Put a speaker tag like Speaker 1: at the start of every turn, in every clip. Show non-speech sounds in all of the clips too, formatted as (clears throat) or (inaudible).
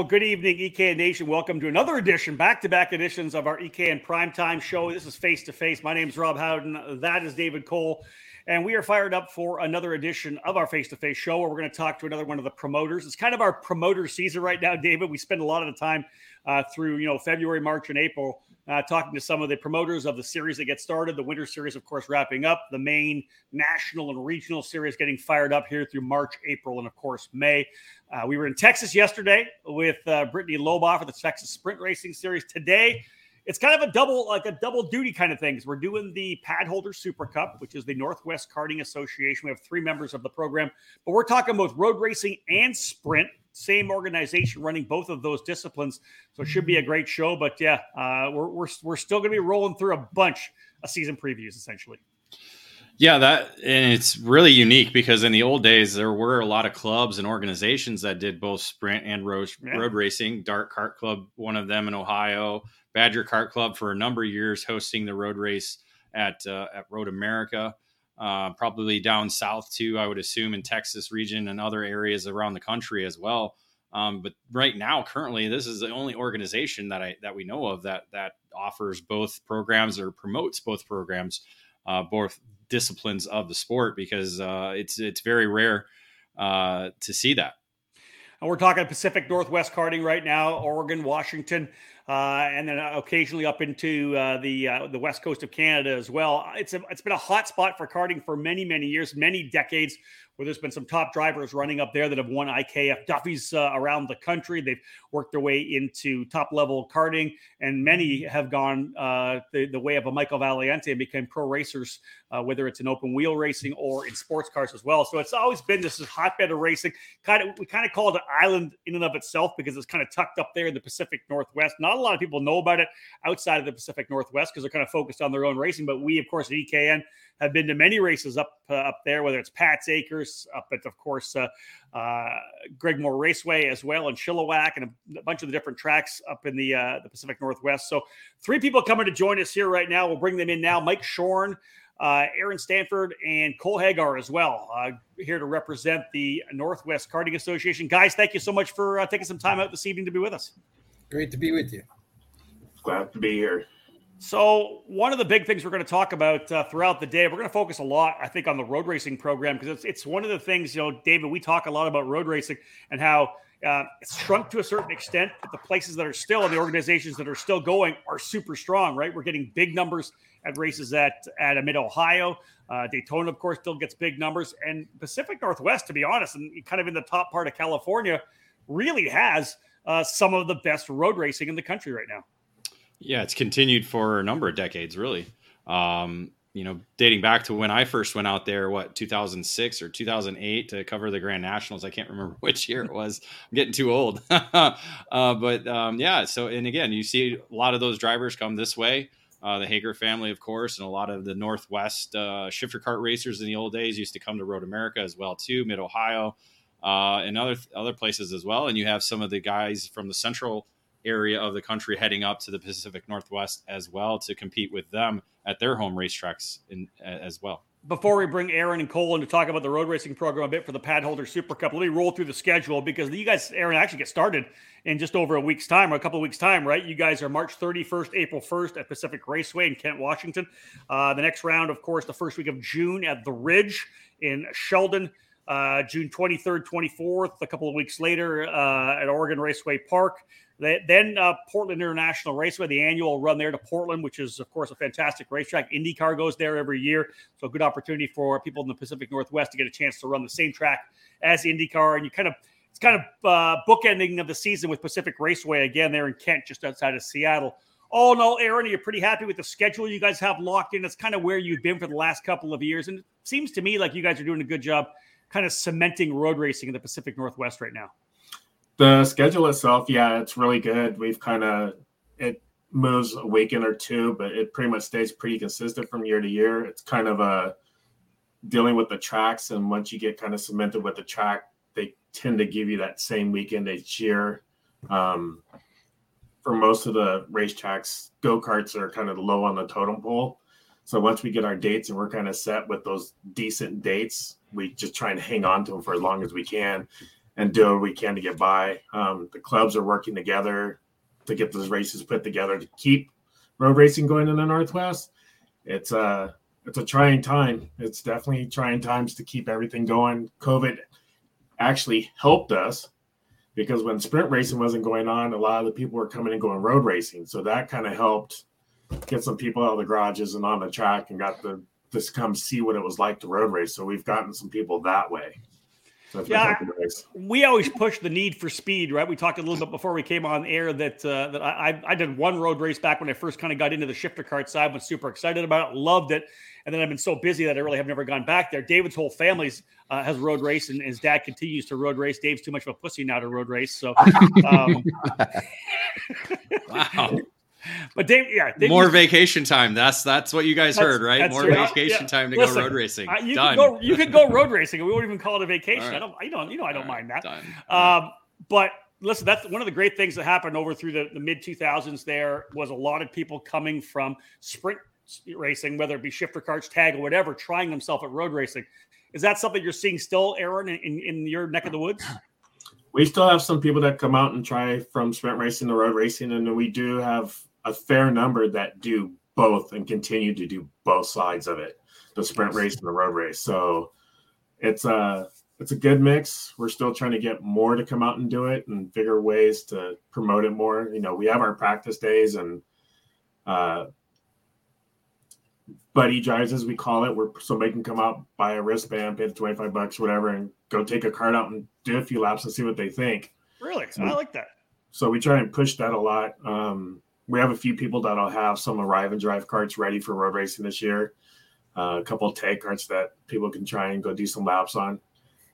Speaker 1: Well, good evening, EKN Nation. Welcome to another edition, back to back editions of our EK EKN Primetime Show. This is Face to Face. My name is Rob Howden. That is David Cole. And we are fired up for another edition of our face to face show where we're going to talk to another one of the promoters. It's kind of our promoter season right now, David. We spend a lot of the time uh, through, you know, February, March, and April uh, talking to some of the promoters of the series that get started. The winter series, of course, wrapping up. The main national and regional series getting fired up here through March, April, and of course, May. Uh, we were in Texas yesterday with uh, Brittany Loboff for the Texas Sprint Racing Series. Today, it's kind of a double like a double duty kind of things. We're doing the Padholder Super Cup, which is the Northwest Karting Association. We have three members of the program, but we're talking both road racing and sprint. Same organization running both of those disciplines, so it should be a great show. But yeah, uh, we're we're we're still going to be rolling through a bunch of season previews essentially.
Speaker 2: Yeah, that and it's really unique because in the old days there were a lot of clubs and organizations that did both sprint and road, yeah. road racing. Dart Kart Club, one of them in Ohio. Badger Kart Club for a number of years, hosting the road race at uh, at Road America. Uh, probably down south too, I would assume in Texas region and other areas around the country as well. Um, but right now, currently, this is the only organization that I that we know of that that offers both programs or promotes both programs, uh, both disciplines of the sport because uh, it's it's very rare uh, to see that.
Speaker 1: And we're talking Pacific Northwest karting right now, Oregon, Washington, uh, and then occasionally up into uh, the uh, the west coast of Canada as well. It's a, it's been a hot spot for karting for many many years, many decades where there's been some top drivers running up there that have won IKF Duffy's uh, around the country. They've worked their way into top level karting, and many have gone uh, the, the, way of a Michael Valiante and became pro racers, uh, whether it's in open wheel racing or in sports cars as well. So it's always been this hotbed of racing. Kind of we kind of call it an island in and of itself because it's kind of tucked up there in the Pacific Northwest. Not a lot of people know about it outside of the Pacific Northwest because they're kind of focused on their own racing. But we, of course, at EKN have been to many races up uh, up there, whether it's Pat's Acres, up at of course uh, uh, Greg Moore Raceway as well, and Chilliwack, and a, a, bunch of the different tracks up in the uh, the Pacific Northwest. So three people coming to join us here right now. We'll bring them in now. Mike Schorn. Uh, Aaron Stanford and Cole Hegar as well, uh, here to represent the Northwest Karting Association. Guys, thank you so much for taking some time out this evening to be with us.
Speaker 3: Great to be with you.
Speaker 4: Glad to be here.
Speaker 1: So, one of the big things we're going to talk about uh, throughout the day, we're going to focus a lot, I think, on the road racing program because it's it's one of the things, you know, David, we talk a lot about road racing and how uh, it's shrunk to a certain extent, but the places that are still and the organizations that are still going are super strong, right? We're getting big numbers at races at at Mid Ohio, uh, Daytona, of course, still gets big numbers, and Pacific Northwest, to be honest, and kind of in the top part of California, really has uh, some of the best road racing in the country right now.
Speaker 2: Yeah, it's continued for a number of decades, really. Um, you know, dating back to when I first went out there, what 2006 or 2008 to cover the Grand Nationals. I can't remember (laughs) which year it was. I'm getting too old. (laughs) uh, but um, yeah, so and again, you see a lot of those drivers come this way. Uh, the Hegar family, of course, and a lot of the Northwest uh, shifter cart racers in the old days used to come to Road America as well too, Mid Ohio, uh, and other other places as well. And you have some of the guys from the Central area of the country heading up to the Pacific Northwest as well to compete with them at their home racetracks in, as well.
Speaker 1: Before we bring Aaron and Cole in to talk about the road racing program a bit for the Padholder Super Cup, let me roll through the schedule because you guys, Aaron, actually get started in just over a week's time or a couple of weeks' time, right? You guys are March 31st, April 1st at Pacific Raceway in Kent, Washington. Uh, the next round, of course, the first week of June at the Ridge in Shelton. Uh, June 23rd, 24th, a couple of weeks later uh, at Oregon Raceway Park. Then uh, Portland International Raceway, the annual run there to Portland, which is, of course, a fantastic racetrack. IndyCar goes there every year. So, a good opportunity for people in the Pacific Northwest to get a chance to run the same track as IndyCar. And you kind of, it's kind of uh, bookending of the season with Pacific Raceway again there in Kent, just outside of Seattle. Oh, no, Aaron, are you pretty happy with the schedule you guys have locked in? It's kind of where you've been for the last couple of years. And it seems to me like you guys are doing a good job kind of cementing road racing in the Pacific Northwest right now.
Speaker 4: The schedule itself, yeah, it's really good. We've kind of it moves a weekend or two, but it pretty much stays pretty consistent from year to year. It's kind of a uh, dealing with the tracks, and once you get kind of cemented with the track, they tend to give you that same weekend each year. Um, for most of the racetracks, go karts are kind of low on the totem pole. So once we get our dates and we're kind of set with those decent dates, we just try and hang on to them for as long as we can and do what we can to get by. Um, the clubs are working together to get those races put together to keep road racing going in the Northwest. It's a it's a trying time. It's definitely trying times to keep everything going. COVID actually helped us because when sprint racing wasn't going on, a lot of the people were coming and going road racing. So that kind of helped get some people out of the garages and on the track and got the just come see what it was like to road race. So we've gotten some people that way.
Speaker 1: So yeah, we always push the need for speed, right? We talked a little bit before we came on air that uh, that I, I did one road race back when I first kind of got into the shifter cart side. Was super excited about it, loved it, and then I've been so busy that I really have never gone back there. David's whole family's uh, has road race, and his dad continues to road race. Dave's too much of a pussy now to road race, so. Um, (laughs)
Speaker 2: wow. (laughs)
Speaker 1: But Dave, yeah, Dave
Speaker 2: more vacation time. That's that's what you guys heard, right? More vacation yeah. time to Listen, go road racing.
Speaker 1: Uh, you
Speaker 2: Done.
Speaker 1: Can go, you can go road racing. and We won't even call it a vacation. Right. I don't. You don't. You know, I don't All mind right. that. Um, but listen, that's one of the great things that happened over through the, the mid 2000s. There was a lot of people coming from sprint racing, whether it be shifter carts, tag, or whatever, trying themselves at road racing. Is that something you're seeing still, Aaron, in, in your neck of the woods? (clears throat)
Speaker 4: We still have some people that come out and try from sprint racing to road racing, and we do have a fair number that do both and continue to do both sides of it the sprint race and the road race. So it's a it's a good mix. We're still trying to get more to come out and do it and figure ways to promote it more. You know we have our practice days and uh buddy drives as we call it. Where somebody can come out buy a wristband pay the 25 bucks whatever and go take a cart out and do a few laps and see what they think.
Speaker 1: Really? So, i like that.
Speaker 4: so we try and push that a lot. Um we have a few people that'll have some arrive and drive carts ready for road racing this year. Uh, a couple of tag carts that people can try and go do some laps on.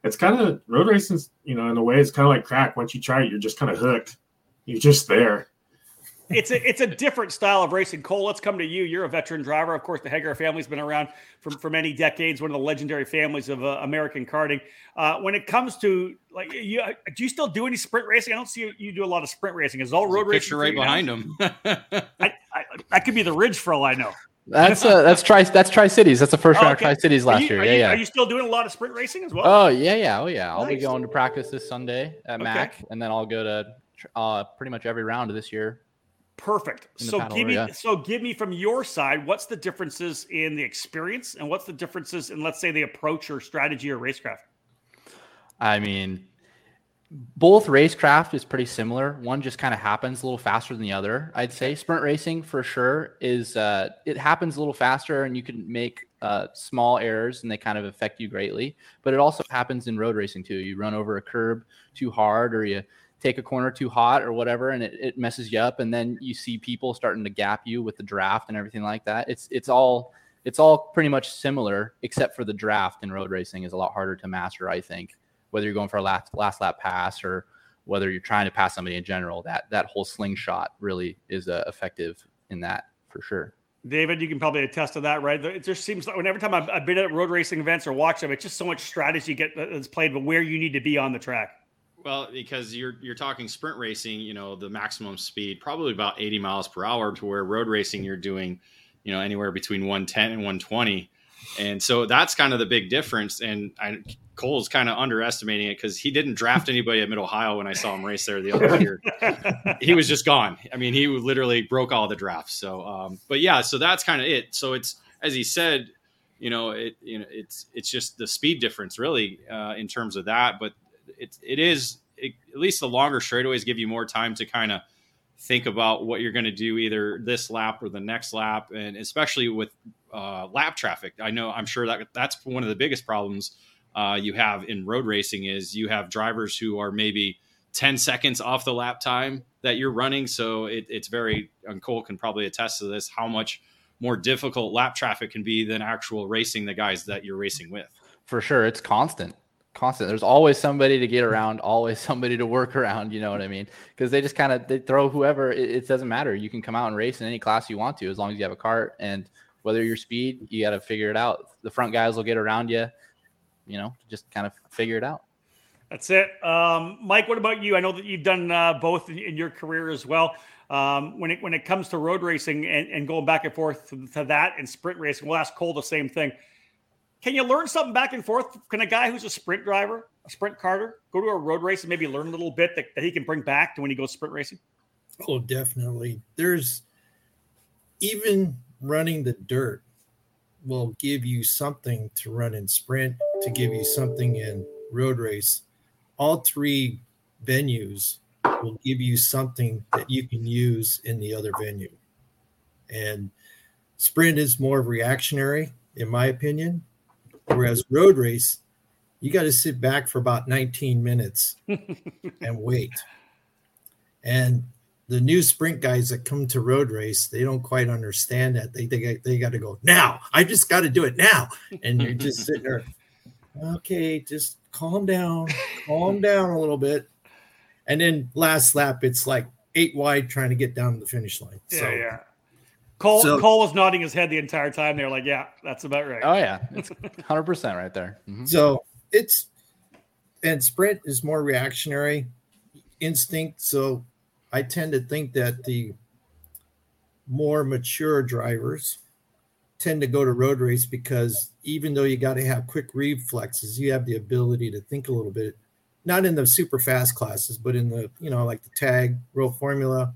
Speaker 4: It's kind of road racing, you know, in a way, it's kind of like crack. Once you try it, you're just kind of hooked. You're just there
Speaker 1: it's a it's a different style of racing. Cole, let's come to you. You're a veteran driver. Of course, the Hegar family's been around for, for many decades. One of the legendary families of uh, American karting. Uh, when it comes to like, you, uh, do you still do any sprint racing? I don't see you, you do a lot of sprint racing. Is all road racing?
Speaker 2: Picture right behind him. (laughs) I,
Speaker 1: I, that could be the Ridge for all I know.
Speaker 3: That's uh, that's tri that's Tri Cities. That's the first oh, round okay. Tri Cities last
Speaker 1: you,
Speaker 3: year.
Speaker 1: Yeah,
Speaker 3: you, yeah.
Speaker 1: Are you still doing a lot of sprint racing as well?
Speaker 3: Oh yeah, yeah, oh yeah. I'll nice. be going to practice this Sunday at okay. Mac, and then I'll go to uh, pretty much every round of this year
Speaker 1: Perfect. So give me yeah. so give me from your side, what's the differences in the experience and what's the differences in let's say the approach or strategy or racecraft?
Speaker 3: I mean, both racecraft is pretty similar. One just kind of happens a little faster than the other. I'd say sprint racing for sure is uh, it happens a little faster and you can make uh, small errors and they kind of affect you greatly. But it also happens in road racing too. You run over a curb too hard or you take a corner too hot or whatever and it, it messes you up and then you see people starting to gap you with the draft and everything like that it's it's all it's all pretty much similar except for the draft in road racing is a lot harder to master i think whether you're going for a last last lap pass or whether you're trying to pass somebody in general that that whole slingshot really is uh, effective in that for sure
Speaker 1: David, you can probably attest to that, right? It just seems like whenever time I've, I've been at road racing events or watched them, it's just so much strategy get that's played, but where you need to be on the track.
Speaker 2: Well, because you're you're talking sprint racing, you know, the maximum speed probably about 80 miles per hour to where road racing you're doing, you know, anywhere between 110 and 120. And so that's kind of the big difference. And I, Cole's kind of underestimating it because he didn't draft anybody at Mid Ohio when I saw him race there the other year. (laughs) he was just gone. I mean, he literally broke all the drafts. So, um, but yeah, so that's kind of it. So it's as he said, you know, it you know it's it's just the speed difference really uh, in terms of that. But it, it is it, at least the longer straightaways give you more time to kind of think about what you're going to do either this lap or the next lap. And especially with uh, lap traffic i know i'm sure that that's one of the biggest problems uh, you have in road racing is you have drivers who are maybe 10 seconds off the lap time that you're running. So it, it's very and cole can probably attest to this how much more difficult lap traffic can be than actual racing the guys that you're racing with.
Speaker 3: For sure. It's constant constant. There's always somebody to get around, always (laughs) somebody to work around. You know what I mean? Because they just kind of they throw whoever. It, it, doesn't matter. You can come out and race in any class you want to, as long as you have a cart. And whether your speed, you got to figure it out. The front guys will get around you. You know, just kind of figure it out.
Speaker 1: That's it, um, Mike. What about you? I know that you've done uh, both in, in, your career as well. Um, when it when it comes to road racing and, and going back and forth to, to that and sprint racing, we'll ask Cole the same thing can you learn something back and forth? Can a guy who's a sprint driver a sprint carter go to a road race and maybe learn a little bit that, that he can bring back to when he goes sprint racing?
Speaker 5: Oh, definitely. There's even running the dirt will give you something to run in sprint, to give you something in road race. All three venues will give you something that you can use in the other venue. And sprint is more reactionary, in my opinion, whereas road race, you got to sit back for about 19 minutes (laughs) and wait. And the new sprint guys that come to road race, they don't quite understand that. They they, they got to go now. I just got to do it now. And you're just sitting there, okay, just calm down, calm (laughs) down a little bit. And then last lap, it's like eight wide trying to get down to the finish line.
Speaker 1: Yeah, so, yeah. Cole so, Cole was nodding his head the entire time. They're like, "Yeah, that's about right."
Speaker 3: Oh yeah, it's hundred percent right there.
Speaker 5: Mm-hmm. So it's and sprint is more reactionary instinct. So I tend to think that the more mature drivers tend to go to road race because even though you got to have quick reflexes, you have the ability to think a little bit, not in the super fast classes, but in the, you know, like the tag, World Formula,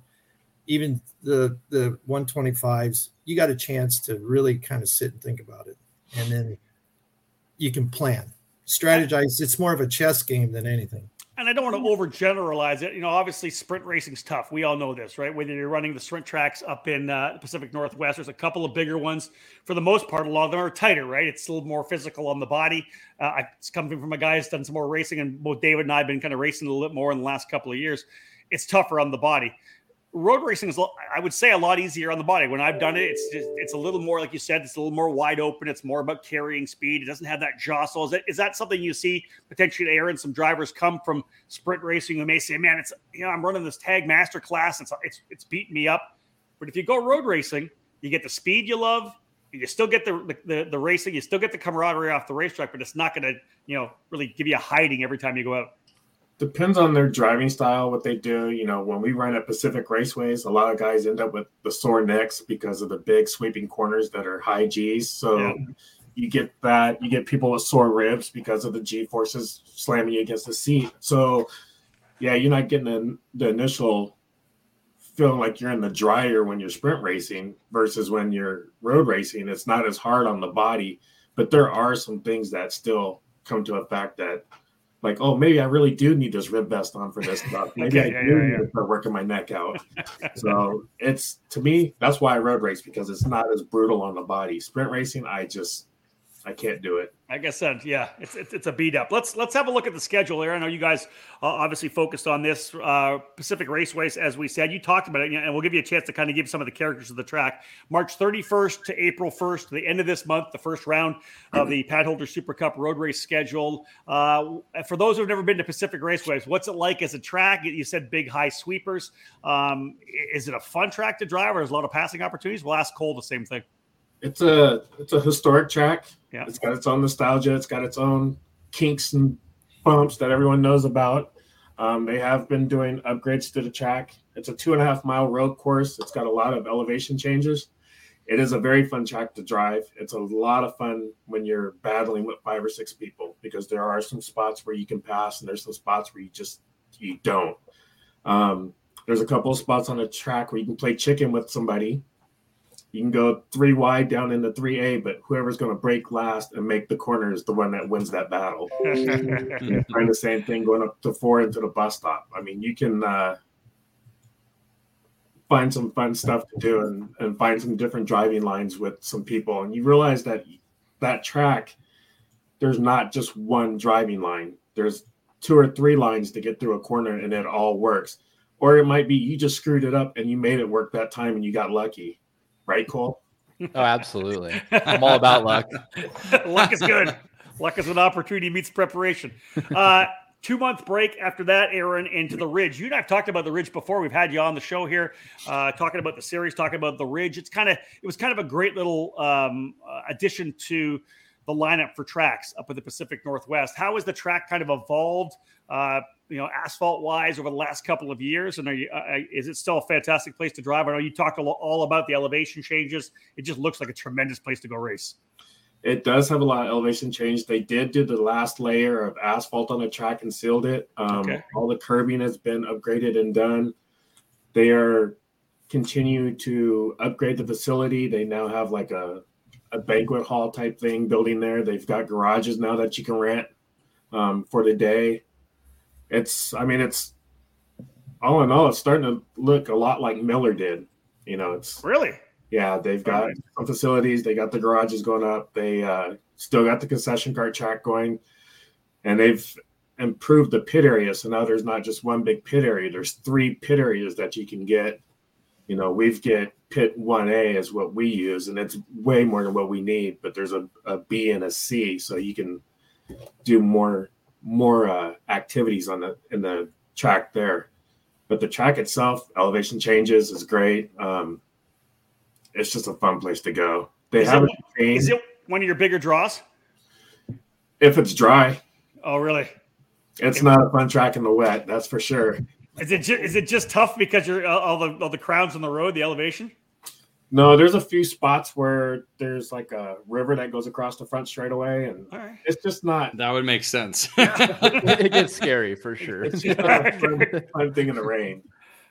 Speaker 5: even the the 125s, you got a chance to really kind of sit and think about it. And then you can plan, strategize. It's more of a chess game than anything
Speaker 1: and I don't want to overgeneralize it. You know, obviously, sprint racing's tough. We all know this, right? Whether you're running the sprint tracks up in uh, the Pacific Northwest, there's a couple of bigger ones. For the most part, a lot of them are tighter, right? It's a little more physical on the body. Uh, it's coming from a guy who's done some more racing, and both David and I have been kind of racing a little bit more in the last couple of years. It's tougher on the body road racing is i would say a lot easier on the body. When i've done it it's just it's a little more like you said it's a little more wide open. It's more about carrying speed. It doesn't have that jostle. Is that, is that something you see potentially aaron? Some drivers come from sprint racing who may say man it's you know i'm running this tag master class it's it's, it's beating me up. But if you go road racing you get the speed you love. You still get the, the the racing. You still get the camaraderie off the racetrack but it's not going to you know really give you a hiding every time you go out
Speaker 4: depends on their driving style, what they do. You know, when we run at Pacific Raceways, a lot of guys end up with the sore necks because of the big sweeping corners that are high G's. So yeah. you get that. You get people with sore ribs because of the G forces slamming you against the seat. So yeah, you're not getting the, the initial feeling like you're in the dryer when you're sprint racing versus when you're road racing. It's not as hard on the body, but there are some things that still come to a fact that like, oh, maybe I really do need this rib vest on for this stuff. (laughs) Maybe okay, I do yeah, need yeah. to start working my neck out. (laughs) so it's to me, that's why I road race because it's not as brutal on the body. Sprint racing, I just I can't do it.
Speaker 1: Like I said, yeah, it's, it's, it's a beat up. Let's let's have a look at the schedule here. I know you guys uh, obviously focused on this uh, Pacific Raceways, as we said. You talked about it, and we'll give you a chance to kind of give some of the characters of the track. March 31st to April 1st, the end of this month, the first round of the Padholder Super Cup road race schedule. Uh, for those who've never been to Pacific Raceways, what's it like as a track? You said big high sweepers. Um, is it a fun track to drive, or is a lot of passing opportunities? We'll ask Cole the same thing
Speaker 4: it's a it's a historic track. Yeah. It's got its own nostalgia. It's got its own kinks and bumps that everyone knows about. Um, they have been doing upgrades to the track. It's a two and a half mile road course. It's got a lot of elevation changes. It is a very fun track to drive. It's a lot of fun when you're battling with five or six people because there are some spots where you can pass and there's some spots where you just you don't. Um, there's a couple of spots on the track where you can play chicken with somebody you can go three wide down into 3A, but whoever's going to break last and make the corner is the one that wins that battle. (laughs) Trying the same thing going up to four into the bus stop. I mean, you can uh, find some fun stuff to do and, and find some different driving lines with some people. And you realize that that track, there's not just one driving line, there's two or three lines to get through a corner and it all works. Or it might be you just screwed it up and you made it work that time and you got lucky right, Cole?
Speaker 3: Oh, absolutely. (laughs) I'm all about luck.
Speaker 1: luck is good. Luck is an opportunity meets preparation. Uh, two month break after that, Aaron, into the Ridge. You and I've talked about the Ridge before. We've had you on the show here, uh, talking about the series, talking about the Ridge. It's kind of it was kind of a great little um, uh, addition to the lineup for tracks up in the Pacific Northwest. How has the track kind of evolved? Uh, you know, asphalt wise over the last couple of years? And are you, uh, uh, is it still a fantastic place to drive? I know you talked all about the elevation changes. It just looks like a tremendous place to go race.
Speaker 4: It does have a lot of elevation change. They did do the last layer of asphalt on the track and sealed it. Um, okay. All the curbing has been upgraded and done. They are continue to upgrade the facility. They now have like a, a banquet hall type thing building there. They've got garages now that you can rent um, for the day. It's, I mean, it's all in all, it's starting to look a lot like Miller did. You know, it's
Speaker 1: really
Speaker 4: yeah, they've got right. some facilities. They got the garages going up. They uh, still got the concession cart track going, and they've improved the pit area. So now there's not just one big pit area. There's three pit areas that you can get. You know, we've get pit one A is what we use, and it's way more than what we need. But there's a, a B and a C, so you can do more more uh, activities on the in the track there. But the track itself, elevation changes is great. Um, it's just a fun place to go. They
Speaker 1: is
Speaker 4: have
Speaker 1: it, Is it one of your bigger draws?
Speaker 4: If it's dry.
Speaker 1: Oh, really?
Speaker 4: It's it, not a fun track in the wet, that's for sure.
Speaker 1: Is it ju- is it just tough because you're all the all the crowds on the road, the elevation?
Speaker 4: No, there's a few spots where there's like a river that goes across the front straightaway, and right. it's just not.
Speaker 2: That would make sense. (laughs)
Speaker 3: it gets scary for sure.
Speaker 4: It's just not a fun, (laughs) fun thing in the rain.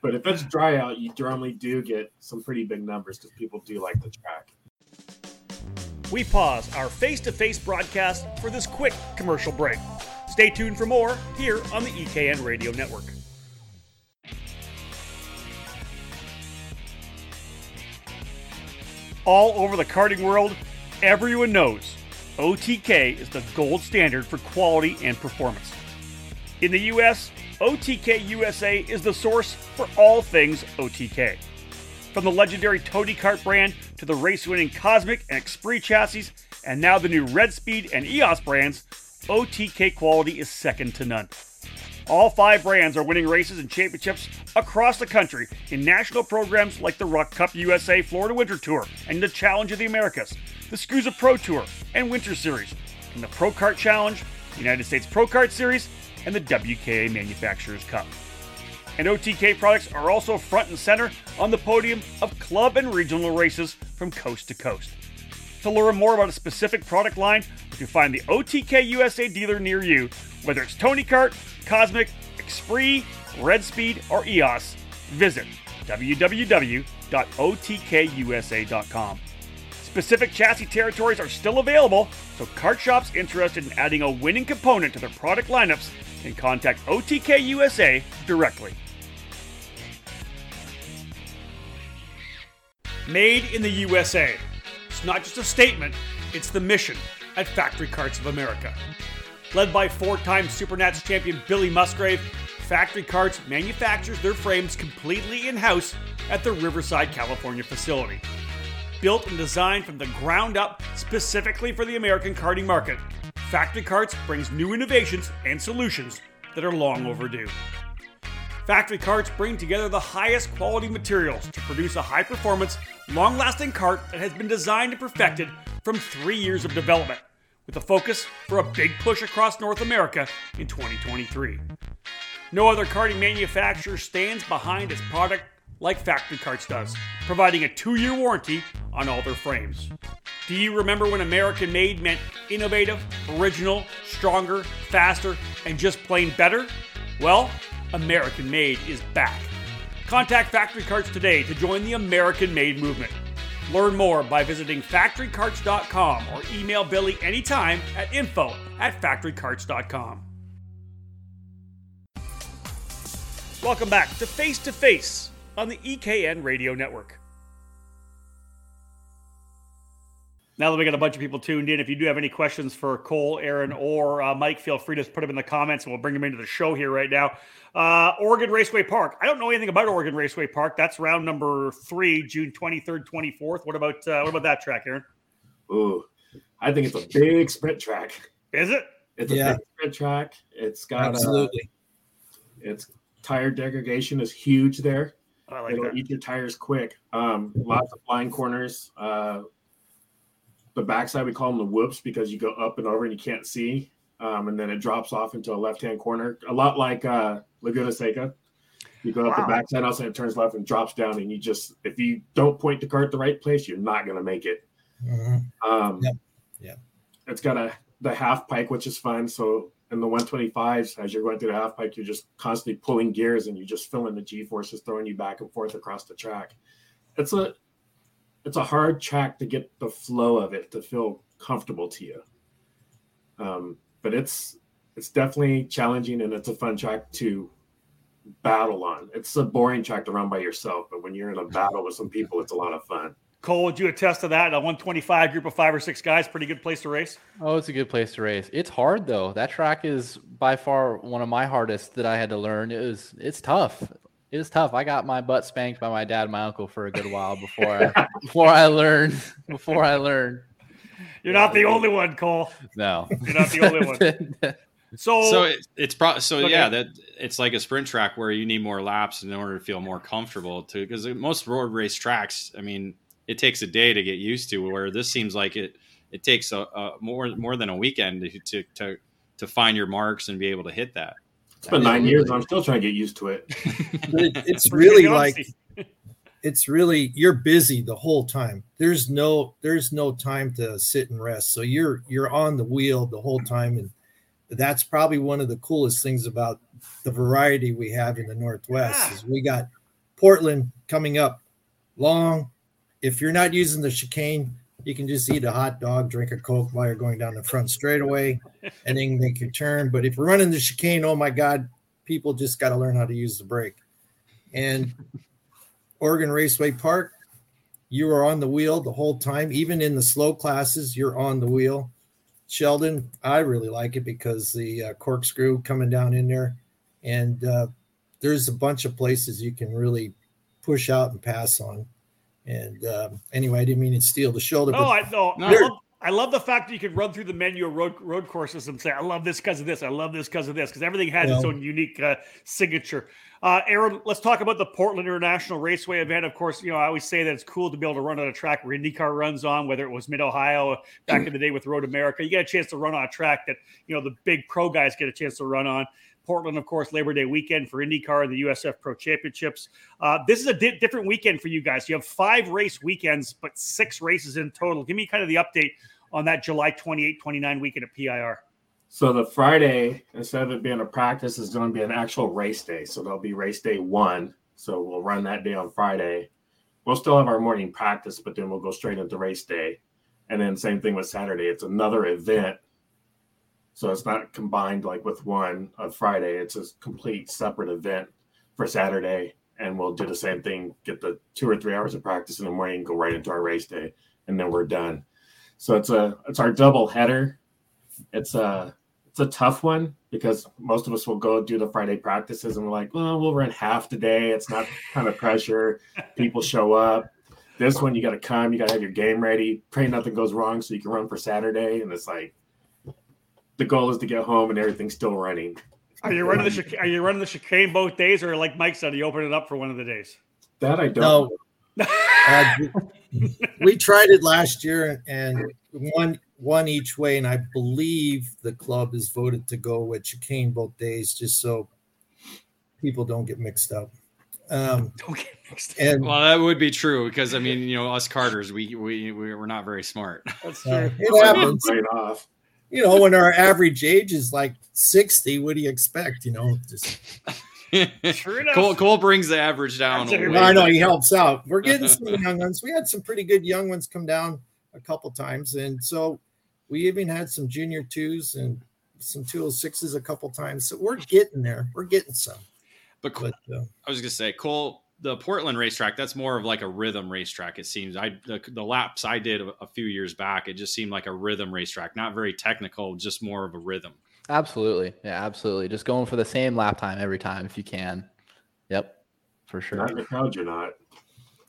Speaker 4: But if it's dry out, you normally do get some pretty big numbers because people do like the track.
Speaker 1: We pause our face to face broadcast for this quick commercial break. Stay tuned for more here on the EKN Radio Network. All over the karting world, everyone knows OTK is the gold standard for quality and performance. In the US, OTK USA is the source for all things OTK. From the legendary Tony Kart brand to the race winning Kosmic and Exprit chassis, and now the new Red Speed and EOS brands, OTK quality is second to none. All five brands are winning races and championships across the country in national programs like the ROK Cup USA Florida Winter Tour and the Challenge of the Americas, the SKUSA Pro Tour and Winter Series, and the Pro Kart Challenge, United States Pro Kart Series, and the WKA Manufacturers Cup. And OTK products are also front and center on the podium of club and regional races from coast to coast. To learn more about a specific product line, you can find the OTK USA dealer near you, whether it's Tony Kart, Kosmic, Exprit, Red Speed, or EOS. Visit www.otkusa.com. Specific chassis territories are still available, so kart shops interested in adding a winning component to their product lineups can contact OTK USA directly. Made in the USA. It's not just a statement, it's the mission at Factory Karts of America. Led by four time Supernats champion Billy Musgrave, Factory Karts manufactures their frames completely in house at the Riverside, California facility built and designed from the ground up specifically for the American karting market. Factory Karts brings new innovations and solutions that are long overdue. Factory karts bring together the highest quality materials to produce a high performance, long lasting cart that has been designed and perfected from three years of development, with a focus for a big push across North America in 2023. No other karting manufacturer stands behind its product like Factory Karts does, providing a two year warranty on all their frames. Do you remember when American made meant innovative, original, stronger, faster, and just plain better? Well, American made is back. Contact Factory Karts today to join the American made movement. Learn more by visiting factorykarts.com or email Billy anytime at info at factorykarts.com. Welcome back to Face to Face on the EKN Radio Network. Now that we got a bunch of people tuned in, if you do have any questions for Cole, Aaron, or uh, Mike, feel free to put them in the comments and we'll bring them into the show here right now. Uh, Oregon Raceway Park. I don't know anything about Oregon Raceway Park. That's round number three, June 23rd, 24th. What about uh, what about that track, Aaron?
Speaker 4: Ooh, I think it's a big sprint track.
Speaker 1: Is it?
Speaker 4: It's a yeah. big sprint track. It's got
Speaker 5: uh, absolutely.
Speaker 4: its tire degradation is huge there.
Speaker 1: I like
Speaker 4: It'll
Speaker 1: that.
Speaker 4: eat your tires quick. Um, lots of blind corners. Uh, the backside we call them the whoops because you go up and over and you can't see, um, and then it drops off into a left-hand corner. A lot like uh, Laguna Seca. You go up wow. the backside, also it turns left and drops down, and you just if you don't point the cart the right place, you're not going to make it.
Speaker 5: Mm-hmm. Um,
Speaker 4: yeah, it's got a the half pike, which is fun. So in the 125s, as you're going through the half pike, you're just constantly pulling gears and you're just feeling the G forces throwing you back and forth across the track. It's a it's a hard track to get the flow of it to feel comfortable to you. Um, but it's it's definitely challenging and it's a fun track to battle on. It's a boring track to run by yourself, but when you're in a (laughs) battle with some people, it's a lot of fun.
Speaker 1: Cole, would you attest to that? A 125 group of five or six guys, pretty good place to race.
Speaker 3: Oh, it's a good place to race. It's hard though. That track is by far one of my hardest that I had to learn. It was it's tough. It is tough. I got my butt spanked by my dad and my uncle for a good while (laughs) before I before I learned before I learned.
Speaker 1: You're not the only one, Cole.
Speaker 3: No.
Speaker 1: You're not the only one. (laughs) So,
Speaker 2: so it, it's pro- so
Speaker 1: Okay.
Speaker 2: yeah that it's like a sprint track where you need more laps in order to feel more comfortable to because most road race tracks i mean it takes a day to get used to where this seems like it it takes a, a more more than a weekend to, to to to find your marks and be able to hit that
Speaker 4: It's been nine years. and I'm still trying to get used to it. (laughs)
Speaker 5: It- it's really like it's really you're busy the whole time. There's no there's no time to sit and rest. So you're you're on the wheel the whole time, and that's probably one of the coolest things about the variety we have in the Northwest.
Speaker 1: Yeah.
Speaker 5: Is we got Portland coming up long. If you're not using the chicane, you can just eat a hot dog, drink a coke while you're going down the front straightaway, and then make your turn. But if you're running the chicane, oh my God, people just got to learn how to use the brake. And Oregon Raceway Park, you are on the wheel the whole time. Even in the slow classes, you're on the wheel. Shelton, I really like it because the uh, corkscrew coming down in there, and uh, there's a bunch of places you can really push out and pass on. And um, anyway, I didn't mean to steal the shoulder.
Speaker 1: No,
Speaker 5: but
Speaker 1: I no. I, love, I love the fact that you could run through the menu of road road courses and say, "I love this because of this. I love this because of this," because everything has its own unique uh, signature. Uh, Aaron, let's talk about the Portland International Raceway event. Of course, you know I always say that it's cool to be able to run on a track where IndyCar runs on, whether it was Mid Ohio back in the day with Road America. You get a chance to run on a track that you know the big pro guys get a chance to run on. Portland, of course, Labor Day weekend for IndyCar the USF Pro Championships. Uh, this is a di- different weekend for you guys. You have five race weekends, but six races in total. Give me kind of the update on that July 28, 29 weekend at PIR.
Speaker 4: So the Friday, instead of it being a practice, is going to be an actual race day. So there'll be race day one. So we'll run that day on Friday. We'll still have our morning practice, but then we'll go straight into race day. And then same thing with Saturday. It's another event. So it's not combined like with one on Friday. It's a complete separate event for Saturday. And we'll do the same thing, get the two or three hours of practice in the morning, go right into our race day, and then we're done. So it's a it's our double header. It's a it's a tough one because most of us will go do the Friday practices and we're like, well, we'll run half the day. It's not kind of pressure. People show up. This one, you got to come. You got to have your game ready. Pray nothing goes wrong so you can run for Saturday. And it's like the goal is to get home and everything's still running.
Speaker 1: Are you running the chic- Are you running the chicane both days, or like Mike said, you open it up for one of the days?
Speaker 4: That I don't.
Speaker 5: No. (laughs) Uh, we tried it last year and one one each way, and I believe the club is voted to go with chicane both days, just so people don't get mixed up. Um,
Speaker 1: Don't get mixed.
Speaker 5: and
Speaker 2: well that would be true because i mean you know us carters we we we- we're not very smart
Speaker 1: That's
Speaker 5: uh,
Speaker 1: true.
Speaker 5: it happens.
Speaker 4: Right off.
Speaker 5: You know, when our average age is like sixty, what do you expect? You know, just
Speaker 1: Sure (laughs) enough.
Speaker 2: cole cole brings the average down
Speaker 1: That's
Speaker 2: a
Speaker 1: it.
Speaker 2: little
Speaker 5: I know he helps out. We're getting (laughs) some young ones. We had some pretty good young ones come down a couple times, and so we even had some junior twos and some two hundred sixes a couple times. So we're getting there. We're getting some.
Speaker 2: but Cole-
Speaker 5: But uh,
Speaker 2: I was gonna say, Cole, the Portland racetrack, that's more of like a rhythm racetrack. It seems. I the, the laps I did a, a few years back, it just seemed like a rhythm racetrack, not very technical, just more of a rhythm.
Speaker 3: Absolutely. Yeah, absolutely. Just going for the same lap time every time if you can. Yep. For sure.
Speaker 4: Not in the crowd, you're not.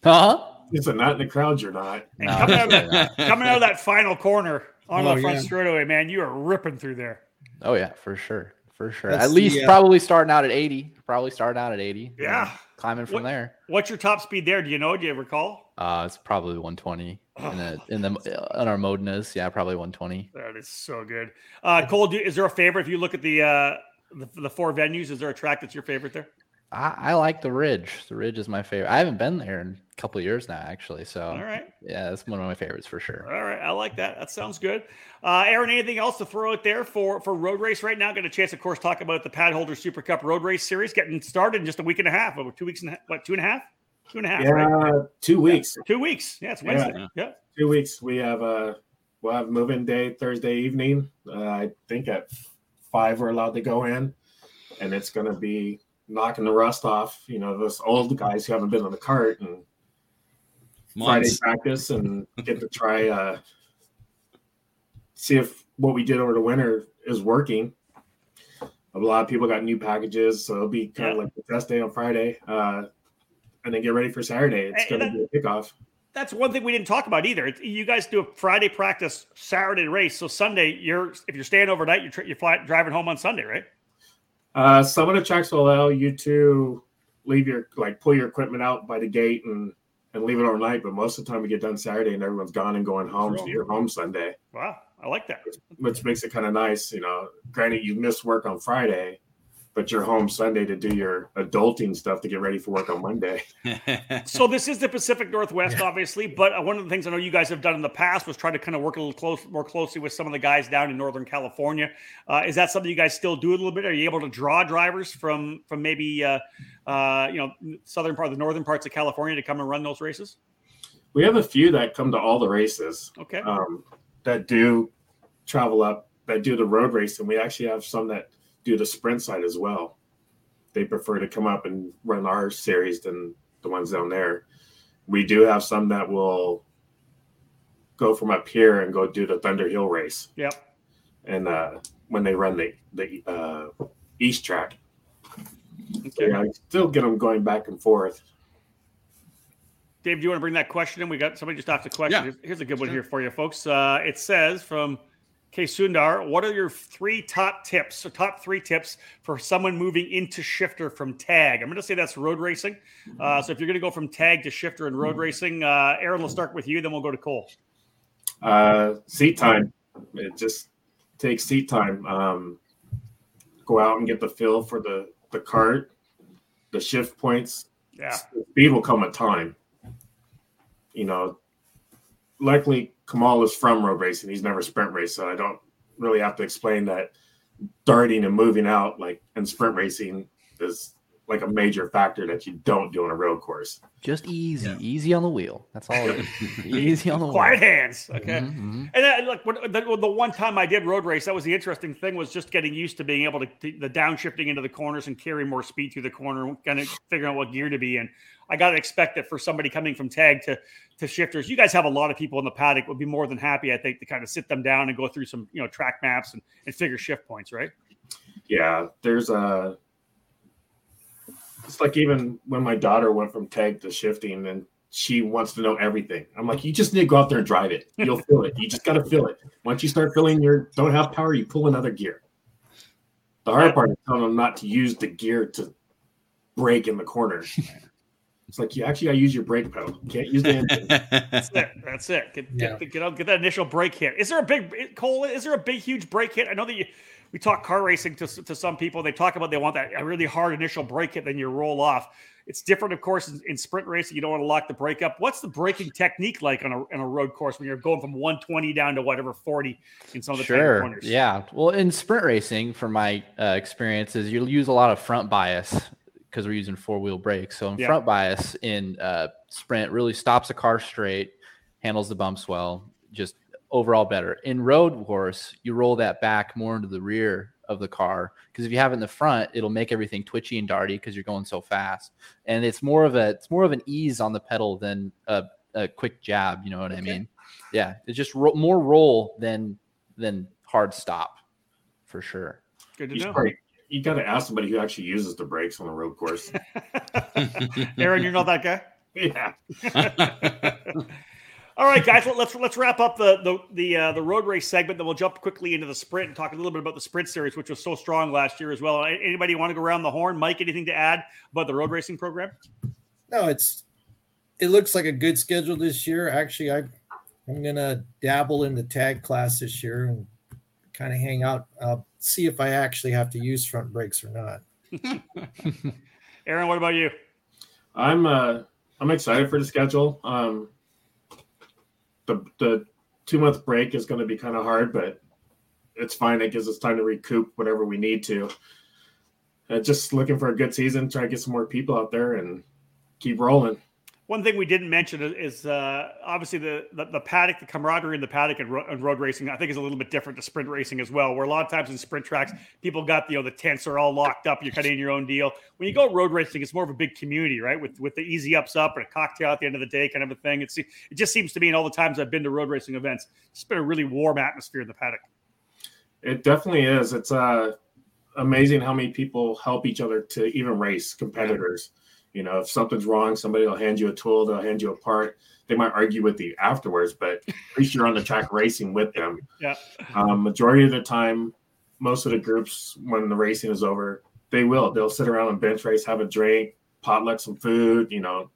Speaker 3: Huh?
Speaker 4: It's a not in the crowd, you're not.
Speaker 1: And
Speaker 3: No,
Speaker 1: coming, out of
Speaker 3: absolutely (laughs)
Speaker 1: that, coming out of that final corner on
Speaker 5: Oh,
Speaker 1: the front
Speaker 5: yeah.
Speaker 1: straightaway, man, you are ripping through there.
Speaker 3: Oh yeah, for sure. For sure.
Speaker 5: That's
Speaker 3: At least
Speaker 5: the, uh,
Speaker 3: probably starting out at 80. Probably starting out at 80.
Speaker 1: Yeah.
Speaker 3: Climbing from
Speaker 1: What-
Speaker 3: there.
Speaker 1: What's your top speed there? Do you know? Do you recall?
Speaker 3: Uh it's probably 120 in the in the on our Modenas. Yeah, probably 120.
Speaker 1: That is so good. Uh, Cole, do, is there a favorite? If you look at the, uh, the the four venues, is there a track that's your favorite there?
Speaker 3: I, I, like the Ridge. The Ridge is my favorite. I haven't been there in a couple years now, actually. So,
Speaker 1: all right,
Speaker 3: yeah, that's one of my favorites for sure.
Speaker 1: All right, I like that. That sounds good. Uh, Aaron, anything else to throw out there for for road race right now? Got a chance, of course, talk about the Padholder Super Cup Road Race Series getting started in just a week and a half. Over two weeks and what? Two and a half? Two and a half.
Speaker 4: Yeah, right? two weeks.
Speaker 1: Yeah, two weeks. Yeah, it's Wednesday. Yeah. yeah.
Speaker 4: two weeks. We have a uh, we'll have moving day Thursday evening. Uh, I think at five we're allowed to go in, and it's going to be knocking the rust off. You know, those old guys who haven't been on the cart and Months. Friday practice and get to try uh, see if what we did over the winter is working. A lot of people got new packages, so it'll be kind yeah. of like the test day on Friday, uh, and then get ready for Saturday. It's going to be a kickoff.
Speaker 1: That's one thing we didn't talk about either. You guys do a Friday practice, Saturday race. So Sunday, you're if you're staying overnight, you're you're fly, driving home on Sunday, right?
Speaker 4: Uh, some of the tracks will allow you to leave your like pull your equipment out by the gate and and leave it overnight. But most of the time, we get done Saturday and everyone's gone and going home. So you're home Sunday.
Speaker 1: Wow, I like that.
Speaker 4: Which, which makes it kind of nice. You know, granted, you missed work on Friday, but you're home Sunday to do your adulting stuff to get ready for work on Monday. (laughs)
Speaker 1: so this is the Pacific Northwest, yeah. obviously, but uh, one of the things I know you guys have done in the past was try to kind of work a little close, more closely with some of the guys down in Northern California. Uh, is that something you guys still do a little bit? Are you able to draw drivers from from maybe uh, uh, you know southern part, the northern parts of California to come and run those races?
Speaker 4: We have a few that come to all the races.
Speaker 1: Okay.
Speaker 4: Um, that do travel up, that do the road race, and we actually have some that do the sprint side as well. They prefer to come up and run our series than the ones down there. We do have some that will go from up here and go do the Thunder Hill race.
Speaker 1: Yep.
Speaker 4: And uh, when they run the the uh, east track, okay. yeah, I still get them going back and forth.
Speaker 1: Dave, do you want to bring that question in? We got somebody just asked a question. Yeah. Here's a good one here for you, folks. Uh, it says from Okay, Sundar, what are your three top tips or top three tips for someone moving into shifter from tag? I'm going to say that's road racing. Uh, so if you're going to go from tag to shifter and road racing, uh, Aaron, we'll start with you, then we'll go to Cole.
Speaker 4: Uh, seat time. It just takes seat time. Um, go out and get the feel for the, the cart, the shift points.
Speaker 1: Yeah.
Speaker 4: Speed will come with time. You know, likely Kamal is from road racing. He's never sprint raced, so I don't really have to explain that darting and moving out like in sprint racing is like a major factor that you don't do on a road course.
Speaker 3: Just easy, yeah. easy on the wheel. That's all. (laughs) (laughs) easy on the wheel.
Speaker 1: quiet wheel. hands. Okay. Mm-hmm. And then, like the, the, one time I did road race, that was the interesting thing was just getting used to being able to, to the downshifting into the corners and carry more speed through the corner, kind of figuring out what gear to be in. I got to expect that for somebody coming from tag to to shifters, you guys have a lot of people in the paddock would be more than happy, I think, to kind of sit them down and go through some you know track maps and, and figure shift points, right?
Speaker 4: Yeah, there's a. It's like even when my daughter went from tag to shifting, and she wants to know everything. I'm like, you just need to go out there and drive it. You'll (laughs) feel it. You just got to feel it. Once you start feeling your don't have power, you pull another gear. The hard part is telling them not to use the gear to break in the corner. (laughs) It's like you actually got to use your brake pedal. You can't use the engine. (laughs)
Speaker 1: That's it. That's it. Get, yeah. get, get, get, that initial brake hit. Is there a big Cole? Is there a big, huge brake hit? I know that you. We talk car racing to, to some people. They talk about they want that a really hard initial brake hit, then you roll off. It's different, of course, in, in, sprint racing. You don't want to lock the brake up. What's the braking technique like on a, on a road course when you're going from 120 down to whatever 40 in some of the
Speaker 3: sure. corners? Yeah. Well, in sprint racing, from my uh, experiences, you'll use a lot of front bias because we're using four wheel brakes. So in yeah. front bias in uh, sprint really stops the car straight, handles the bumps well, just overall better. In road course, you roll that back more into the rear of the car because if you have it in the front, it'll make everything twitchy and darty because you're going so fast. And it's more of a it's more of an ease on the pedal than a, a quick jab. You know what okay. I mean? Yeah, it's just ro- more roll than than hard stop for sure.
Speaker 1: Good to know
Speaker 4: you got to ask somebody who actually uses the brakes on the road course. (laughs) (laughs)
Speaker 1: Aaron, you're not that guy.
Speaker 4: Yeah. (laughs)
Speaker 1: All right, guys. Let's let's wrap up the the the uh, the road race segment. Then we'll jump quickly into the sprint and talk a little bit about the sprint series, which was so strong last year as well. Anybody want to go around the horn? Mike, anything to add about the road racing program?
Speaker 5: No, it's it looks like a good schedule this year. Actually, I I'm gonna dabble in the tag class this year and kind of hang out. Uh, see if I actually have to use front brakes or not. (laughs)
Speaker 1: Aaron, what about you?
Speaker 4: I'm uh, I'm excited for the schedule. Um, the the two month break is going to be kind of hard, but it's fine. It gives us time to recoup whatever we need to. Uh, just looking for a good season, try to get some more people out there and keep rolling.
Speaker 1: One thing we didn't mention is uh, obviously the, the, the paddock, the camaraderie in the paddock and, ro- and, road racing. I think is a little bit different to sprint racing as well. Where a lot of times in sprint tracks, people got you know the tents are all locked up. You're kind of in your own deal. When you go road racing, it's more of a big community, right? With with the easy ups up and a cocktail at the end of the day, kind of a thing. It's it just seems to me in all the times I've been to road racing events, it's been a really warm atmosphere in the paddock.
Speaker 4: It definitely is. It's uh, amazing how many people help each other to even race competitors. You know, if something's wrong, somebody will hand you a tool, they'll hand you a part. They might argue with you afterwards, but at least you're on the track racing with them.
Speaker 1: Yeah.
Speaker 4: Um, majority of the time, most of the groups, when the racing is over, they will. They'll sit around and bench race, have a drink, potluck some food. You know,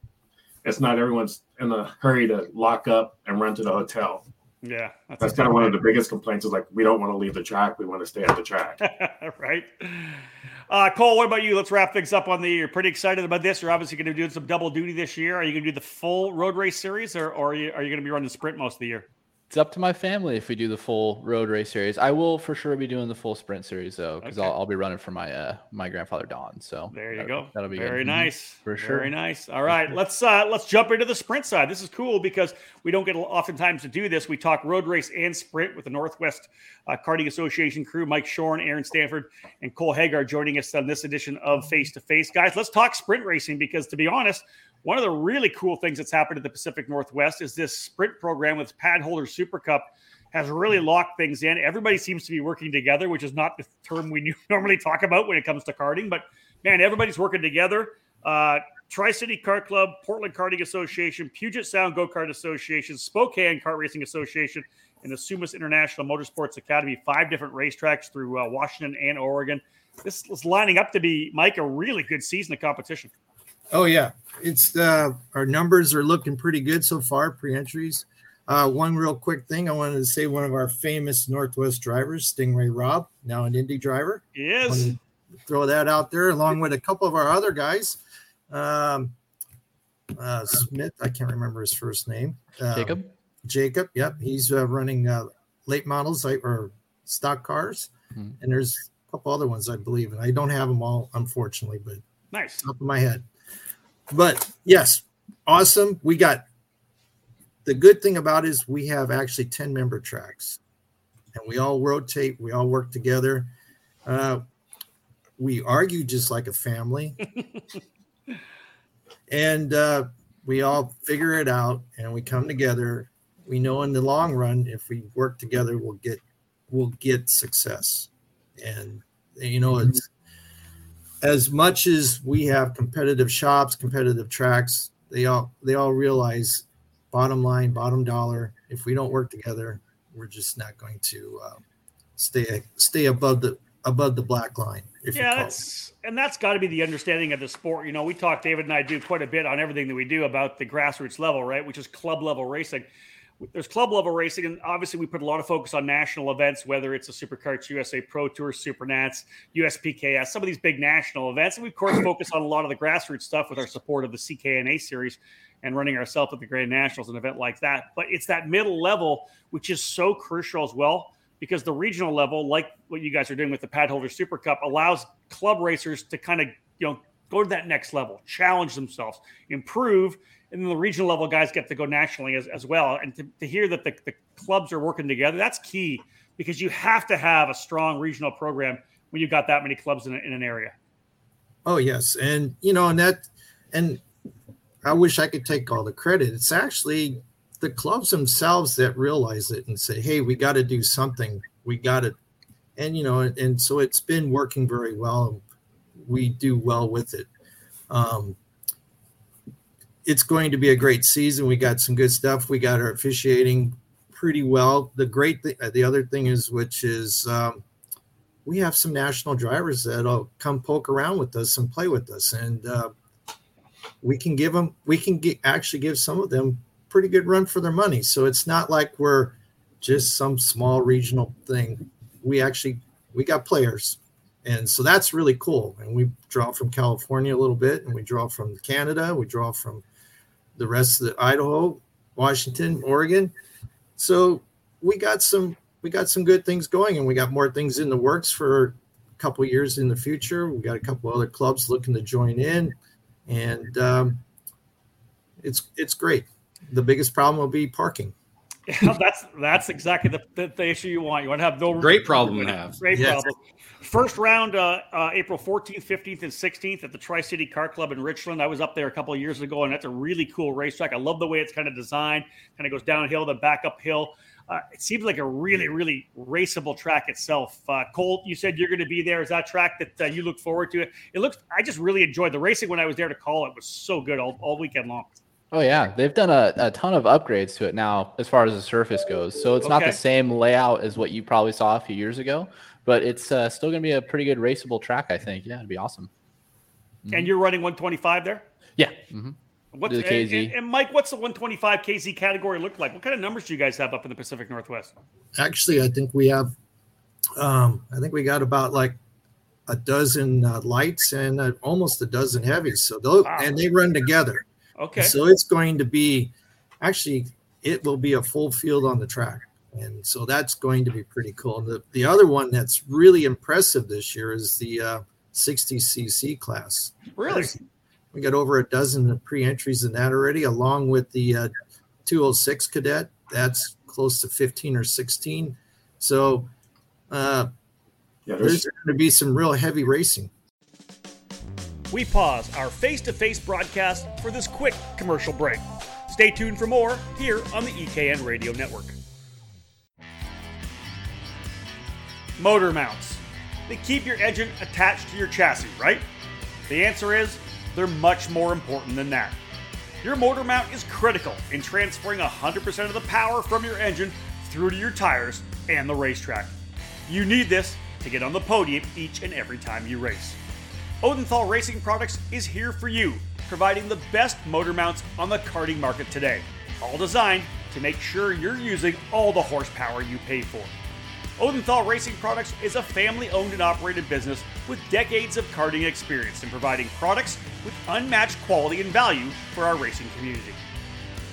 Speaker 4: it's not everyone's in a hurry to lock up and run to the hotel.
Speaker 1: Yeah,
Speaker 4: that's, that's kind of one of the biggest complaints. Is like we don't want to leave the track; we want to stay at the track. (laughs)
Speaker 1: right. Uh, Cole, what about you? Let's wrap things up on the. You're pretty excited about this. You're obviously going to do some double duty this year. Are you going to do the full road race series, or, or are you, are you going to be running sprint most of the year?
Speaker 3: It's up to my family if we do the full road race series. I will for sure be doing the full sprint series though, because okay. I'll, I'll, be running for my uh, my grandfather Don. So
Speaker 1: there you that, go.
Speaker 3: That'll be
Speaker 1: very
Speaker 3: good.
Speaker 1: Mm-hmm. nice
Speaker 3: for sure.
Speaker 1: Very nice. All right, let's uh, let's jump into the sprint side. This is cool because we don't get oftentimes to do this. We talk road race and sprint with the Northwest uh, Karting Association crew. Mike Schorn, Aaron Stanford, and Cole Hegar joining us on this edition of Face to Face. Guys, let's talk sprint racing because to be honest, one of the really cool things that's happened in the Pacific Northwest is this sprint program with Pad Padholder Super Cup has really locked things in. Everybody seems to be working together, which is not the term we (laughs) normally talk about when it comes to karting. But man, everybody's working together. Uh, Tri City Kart Club, Portland Karting Association, Puget Sound Go Kart Association, Spokane Kart Racing Association, and the Sumas International Motorsports Academy. Five different racetracks through uh, Washington and Oregon. This is lining up to be, Mike, a really good season of competition.
Speaker 5: Oh yeah, it's uh, our numbers are looking pretty good so far. Pre-entries. Uh, one real quick thing I wanted to say: one of our famous Northwest drivers, Sting Ray Robb, now an Indy driver.
Speaker 1: Yes.
Speaker 5: Throw that out there, along with a couple of our other guys. Um, uh, Smith, I can't remember his first name.
Speaker 3: Um, Jacob.
Speaker 5: Jacob. Yep, he's uh, running uh, late models like or stock cars, mm-hmm. and there's a couple other ones I believe, and I don't have them all unfortunately, but
Speaker 1: nice
Speaker 5: top of my head. But yes, awesome. We got the good thing about it is we have actually 10 member tracks and we all rotate, we all work together. Uh, we argue just like a family. (laughs) and uh, we all figure it out and we come together. We know in the long run, if we work together, we'll get we'll get success. And you know, it's as much as we have competitive shops, competitive tracks, they all they all realize bottom line, bottom dollar. If we don't work together, we're just not going to uh, stay stay above the above the black line.
Speaker 1: yeah, that's it. and that's got to be the understanding of the sport. You know, we talk David and I do quite a bit on everything that we do about the grassroots level, right? Which is club level racing. There's club level racing, and obviously we put a lot of focus on national events, whether it's a Superkarts USA Pro Tour, Supernats, USPKS, some of these big national events, and we of course (clears throat) focus on a lot of the grassroots stuff with our support of the CKNA series and running ourselves at the Grand Nationals, an event like that. But it's that middle level, which is so crucial as well, because the regional level, like what you guys are doing with the Padholder Super Cup, allows club racers to kind of, you know, go to that next level, challenge themselves, improve. And then the regional level guys get to go nationally as, as well. And to, to hear that the, the clubs are working together, that's key because you have to have a strong regional program when you've got that many clubs in, a, in an area.
Speaker 5: Oh, yes. And, you know, and that, and I wish I could take all the credit. It's actually the clubs themselves that realize it and say, "Hey, we got to do something. We got to," and you know, and so it's been working very well. We do well with it. Um, it's going to be a great season. We got some good stuff. We got our officiating pretty well. The great thing, the other thing is, which is, um, we have some national drivers that'll come poke around with us and play with us, and uh, we can give them we can get, actually give some of them pretty good run for their money so it's not like we're just some small regional thing we actually we got players And so that's really cool. And we draw from California a little bit, and we draw from Canada, we draw from the rest of the Idaho, Washington, Oregon. So we got some we got some good things going, and we got more things in the works for a couple years in the future. We got a couple other clubs looking to join in, and um, it's it's great. The biggest problem will be parking.
Speaker 1: Yeah, (laughs) that's that's exactly the, the, the, issue you want. You want to have no
Speaker 2: great problem to have.
Speaker 1: Great yes. problem. First round, uh, uh, April 14th, 15th, and 16th at the Tri City Kart Club in Richland. I was up there a couple of years ago, and that's a really cool racetrack. I love the way it's kind of designed. Kind of goes downhill, then back uphill. Uh, it seems like a really, really raceable track itself. Uh, Cole, you said you're going to be there. Is that track that uh, you look forward to? It looks. I just really enjoyed the racing when I was there to call. It was so good all, all weekend long.
Speaker 3: Oh yeah, they've done a, a ton of upgrades to it now as far as the surface goes. So it's okay. not the same layout as what you probably saw a few years ago, but it's uh, still going to be a pretty good raceable track. I think. Yeah, it'd be awesome.
Speaker 1: Mm-hmm. And you're running 125 there.
Speaker 3: Yeah. Mm-hmm.
Speaker 1: What's the KZ? And, and, Mike, what's the 125 KZ category look like? What kind of numbers do you guys have up in the Pacific Northwest?
Speaker 5: Actually, I think we have. Um, I think we got about like a dozen uh, lights and uh, almost a dozen heavies. So those wow. and they run together.
Speaker 1: Okay.
Speaker 5: So it's going to be actually it will be a full field on the track. And so that's going to be pretty cool. The the other one that's really impressive this year is the uh, 60cc class.
Speaker 1: Really?
Speaker 5: we got over a dozen pre-entries in that already, along with the uh, 206 cadet. That's close to 15 or 16. So uh, yeah, there's, there's going to be some real heavy racing.
Speaker 1: We pause our face to face broadcast for this quick commercial break. Stay tuned for more here on the EKN Radio Network. Motor mounts. They keep your engine attached to your chassis, right? The answer is they're much more important than that. Your motor mount is critical in transferring 100% of the power from your engine through to your tires and the racetrack. You need this to get on the podium each and every time you race. Odenthal Racing Products is here for you, providing the best motor mounts on the karting market today, all designed to make sure you're using all the horsepower you pay for. Odenthal Racing Products is a family owned and operated business with decades of karting experience in providing products with unmatched quality and value for our racing community.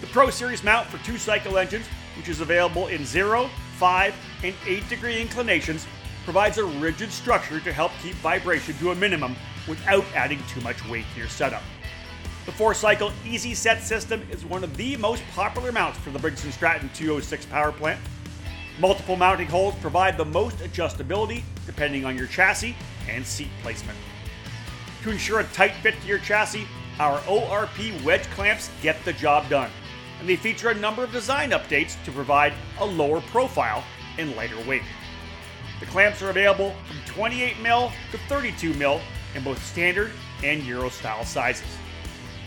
Speaker 1: The Pro Series mount for two cycle engines, which is available in 0, 5, and 8 degree inclinations, provides a rigid structure to help keep vibration to a minimum without adding too much weight to your setup. The four cycle Easy Set system is one of the most popular mounts for the Briggs & Stratton 206 power plant. Multiple mounting holes provide the most adjustability depending on your chassis and seat placement. To ensure a tight fit to your chassis, our ORP wedge clamps get the job done, and they feature a number of design updates to provide a lower profile and lighter weight. The clamps are available from 28mm to 32mm in both standard and Euro style sizes.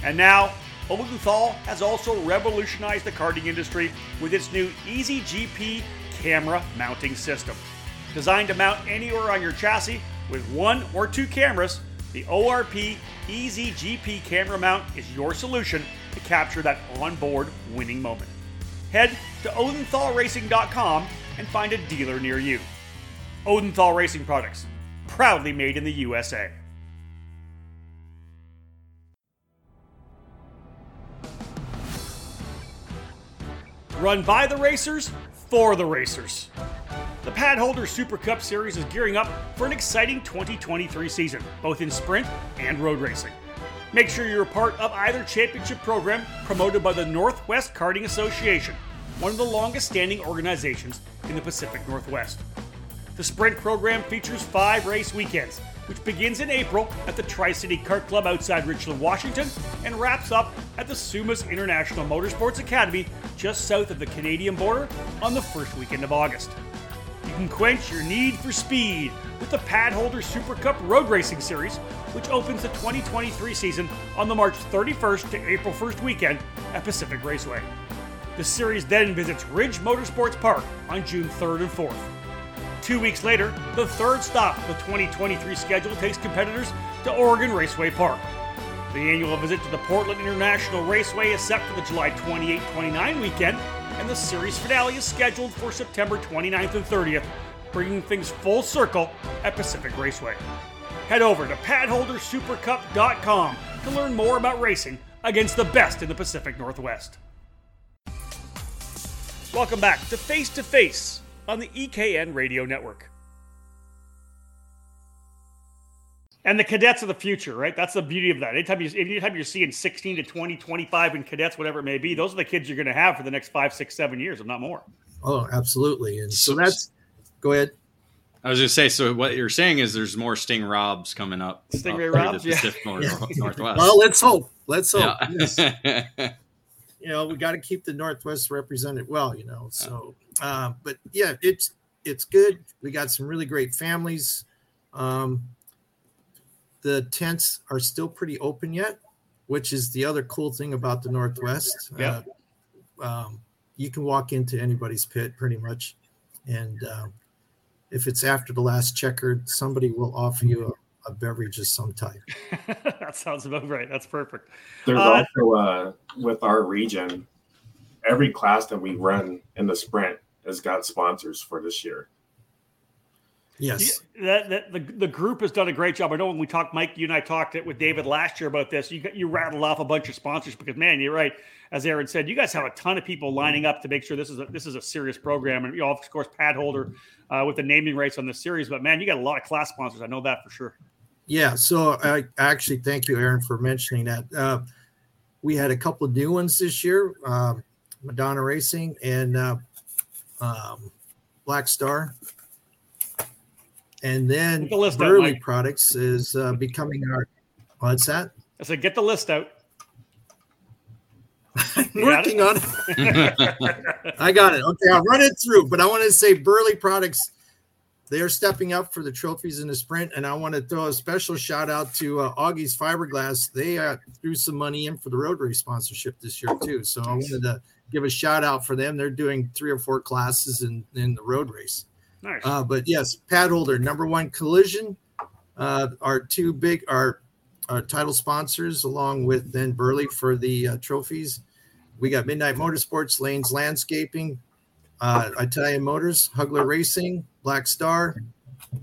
Speaker 1: And now, Odenthal has also revolutionized the karting industry with its new Easy GP camera mounting system. Designed to mount anywhere on your chassis with one or two cameras, the ORP Easy GP camera mount is your solution to capture that onboard winning moment. Head to odenthalracing.com and find a dealer near you. Odenthal Racing Products, proudly made in the USA. Run by the racers, for the racers. The Padholder Super Cup Series is gearing up for an exciting 2023 season, both in sprint and road racing. Make sure you're a part of either championship program promoted by the Northwest Karting Association, one of the longest standing organizations in the Pacific Northwest. The sprint program features five race weekends, which begins in April at the Tri City Kart Club outside Richland, Washington, and wraps up at the Sumas International Motorsports Academy just south of the Canadian border on the first weekend of August. You can quench your need for speed with the Padholder Super Cup Road Racing Series, which opens the 2023 season on the March 31st to April 1st weekend at Pacific Raceway. The series then visits Ridge Motorsports Park on June 3rd and 4th. Two weeks later, the third stop of the 2023 schedule takes competitors to Oregon Raceway Park. The annual visit to the Portland International Raceway is set for the July 28 29 weekend, and the series finale is scheduled for September 29th and 30th bringing things full circle at Pacific Raceway. Head over to padholdersupercup.com to learn more about racing against the best in the Pacific Northwest. Welcome back to Face to Face on the EKN Radio Network. And the cadets of the future, right? That's the beauty of that. Anytime, you, anytime you're seeing 16 to 20, 25 in cadets, whatever it may be, those are the kids you're going to have for the next five, six, seven years, if not more.
Speaker 5: Oh, absolutely. And so, so that's, go ahead.
Speaker 2: I was going to say, so what you're saying is there's more Sting Robbs coming up.
Speaker 1: Sting Ray Robbs, yeah.
Speaker 2: North, (laughs) Northwest.
Speaker 5: Well, let's hope. Let's hope. Yeah. Yes. (laughs) you know, we got to keep the Northwest represented well, you know. So, uh, but yeah, it's it's good. We got some really great families. Um, the tents are still pretty open yet, which is the other cool thing about the Northwest.
Speaker 1: Yeah.
Speaker 5: Uh, um, you can walk into anybody's pit pretty much, and uh, if it's after the last checkered, somebody will offer you a, a beverage of some type. (laughs)
Speaker 1: that sounds about right. That's perfect.
Speaker 4: There's uh, also uh, with our region, every class that we run in the sprint has got sponsors for this year.
Speaker 5: Yes,
Speaker 1: that, that the, the group has done a great job. I know when we talked, Mike, you and I talked it with David last year about this. You you rattled off a bunch of sponsors because man, you're right. As Aaron said, you guys have a ton of people lining up to make sure this is a, this is a serious program, and you know, of course, pad holder uh, with the naming rights on the series. But man, you got a lot of class sponsors. I know that for sure.
Speaker 5: Yeah, so I actually thank you, Aaron, for mentioning that. Uh, we had a couple of new ones this year: um, Madonna Racing and uh, um, Black Star and then the Burley out, Products is uh, becoming our. What's that?
Speaker 1: I said, get the list out. (laughs)
Speaker 5: I'm working on it. (laughs) I got it. Okay, I'll run it through. But I want to say Burley Products, they are stepping up for the trophies in the sprint. And I want to throw a special shout out to uh, Augie's Fiberglass. They uh, threw some money in for the road race sponsorship this year, too. So I wanted to give a shout out for them. They're doing three or four classes in, in the road race.
Speaker 1: Nice.
Speaker 5: Uh, but yes, pad holder number one collision. Uh, our two big our, our title sponsors, along with then Burley for the uh, trophies. We got Midnight Motorsports, Lanes Landscaping, uh, Italian Motors, Hugler Racing, Black Star,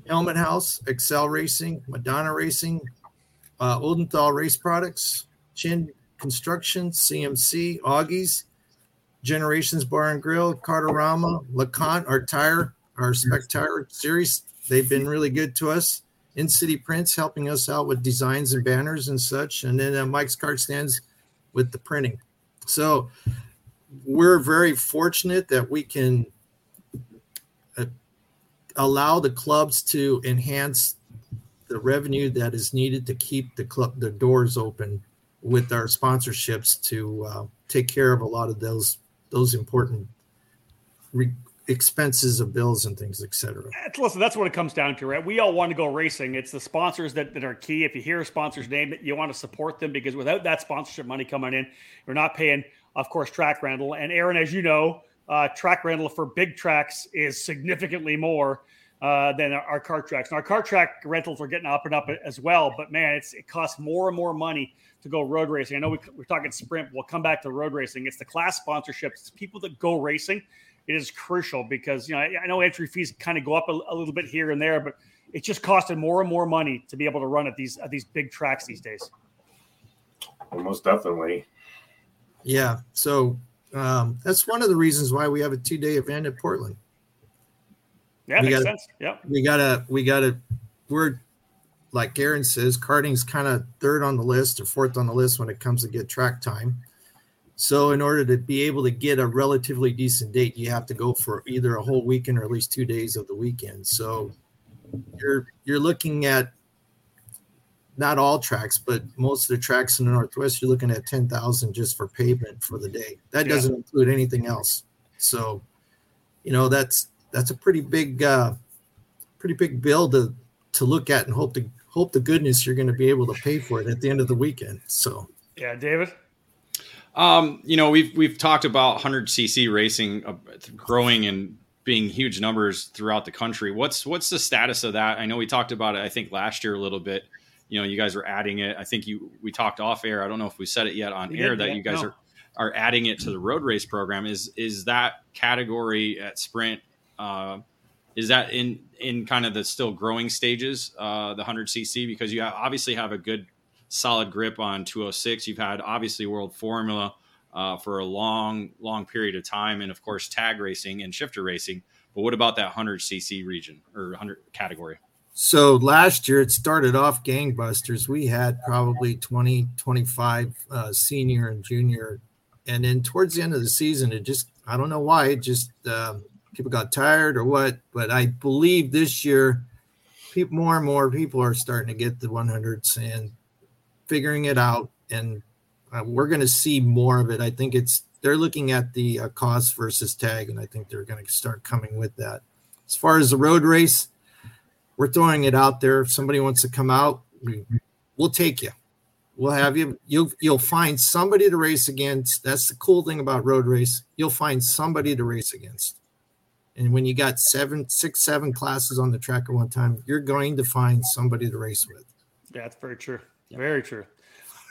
Speaker 5: Helmet House, Excel Racing, Madonna Racing, uh, Odenthal Race Products, Chin Construction, CMC, Augie's, Generations Bar and Grill, Carterama, LeCont, our tire our Spectator series. They've been really good to us. In City Prints helping us out with designs and banners and such, and then uh, Mike's card stands with the printing. So we're very fortunate that we can uh, allow the clubs to enhance the revenue that is needed to keep the club the doors open with our sponsorships to uh, take care of a lot of those those important re- expenses of bills and things, etc.
Speaker 1: Listen, that's what it comes down to, right? We all want to go racing. It's the sponsors that, that are key. If you hear a sponsor's name, you want to support them because without that sponsorship money coming in, you're not paying, of course, track rental. And Aaron, as you know, uh, track rental for big tracks is significantly more uh, than our, our kart tracks. And our kart track rentals are getting up and up as well. But man, it's it costs more and more money to go road racing. I know we, we're talking sprint. We'll come back to road racing. It's the class sponsorships. It's people that go racing it is crucial because you know I, know entry fees kind of go up a, a, little bit here and there, but it's just costing more and more money to be able to run at these at these big tracks these days.
Speaker 4: Most definitely.
Speaker 5: Yeah. So um, that's one of the reasons why we have a two day event at Portland.
Speaker 1: Yeah, we makes gotta, sense. Yeah.
Speaker 5: We gotta we gotta we're like Aaron says, karting's kind of third on the list or fourth on the list when it comes to get track time. So, in order to be able to get a relatively decent date, you have to go for either a whole weekend or at least two days of the weekend. So, you're you're looking at not all tracks, but most of the tracks in the Northwest, you're looking at ten thousand just for pavement for the day. That doesn't include anything else. So, you know that's that's a pretty big, uh, pretty big bill to to look at and hope to hope the goodness you're going to be able to pay for it at the end of the weekend. So,
Speaker 1: yeah, David.
Speaker 2: Um, you know, we've we've talked about 100 cc racing uh, growing and being huge numbers throughout the country. What's what's the status of that? I know we talked about it. I think last year a little bit. You know, you guys were adding it. I think you we talked off air. I don't know if we said it yet on we air did, that yeah, you guys no. are are adding it to the road race program. Is is that category at Sprint uh, is that in in kind of the still growing stages, uh, the 100cc, because you obviously have a good solid grip on 206. You've had obviously World Formula uh, for a long, long period of time, and of course tag racing and shifter racing. But what about that 100cc region or 100 category?
Speaker 5: So last year it started off gangbusters. We had probably 20, 25 uh, senior and junior. And then towards the end of the season, it just, I don't know why, it just, uh, people got tired or what. But I believe this year, people, more and more people are starting to get the 100s and figuring it out. And uh, we're going to see more of it. I think it's, they're looking at the uh, cost versus tag, and I think they're going to start coming with that. As far as the road race, we're throwing it out there. If somebody wants to come out, we, will take you. We'll have you. You'll you'll find somebody to race against. That's the cool thing about road race. You'll find somebody to race against. And when you got seven, six, seven classes on the track at one time, you're going to find somebody to race with.
Speaker 1: Yeah, that's very true. Very true.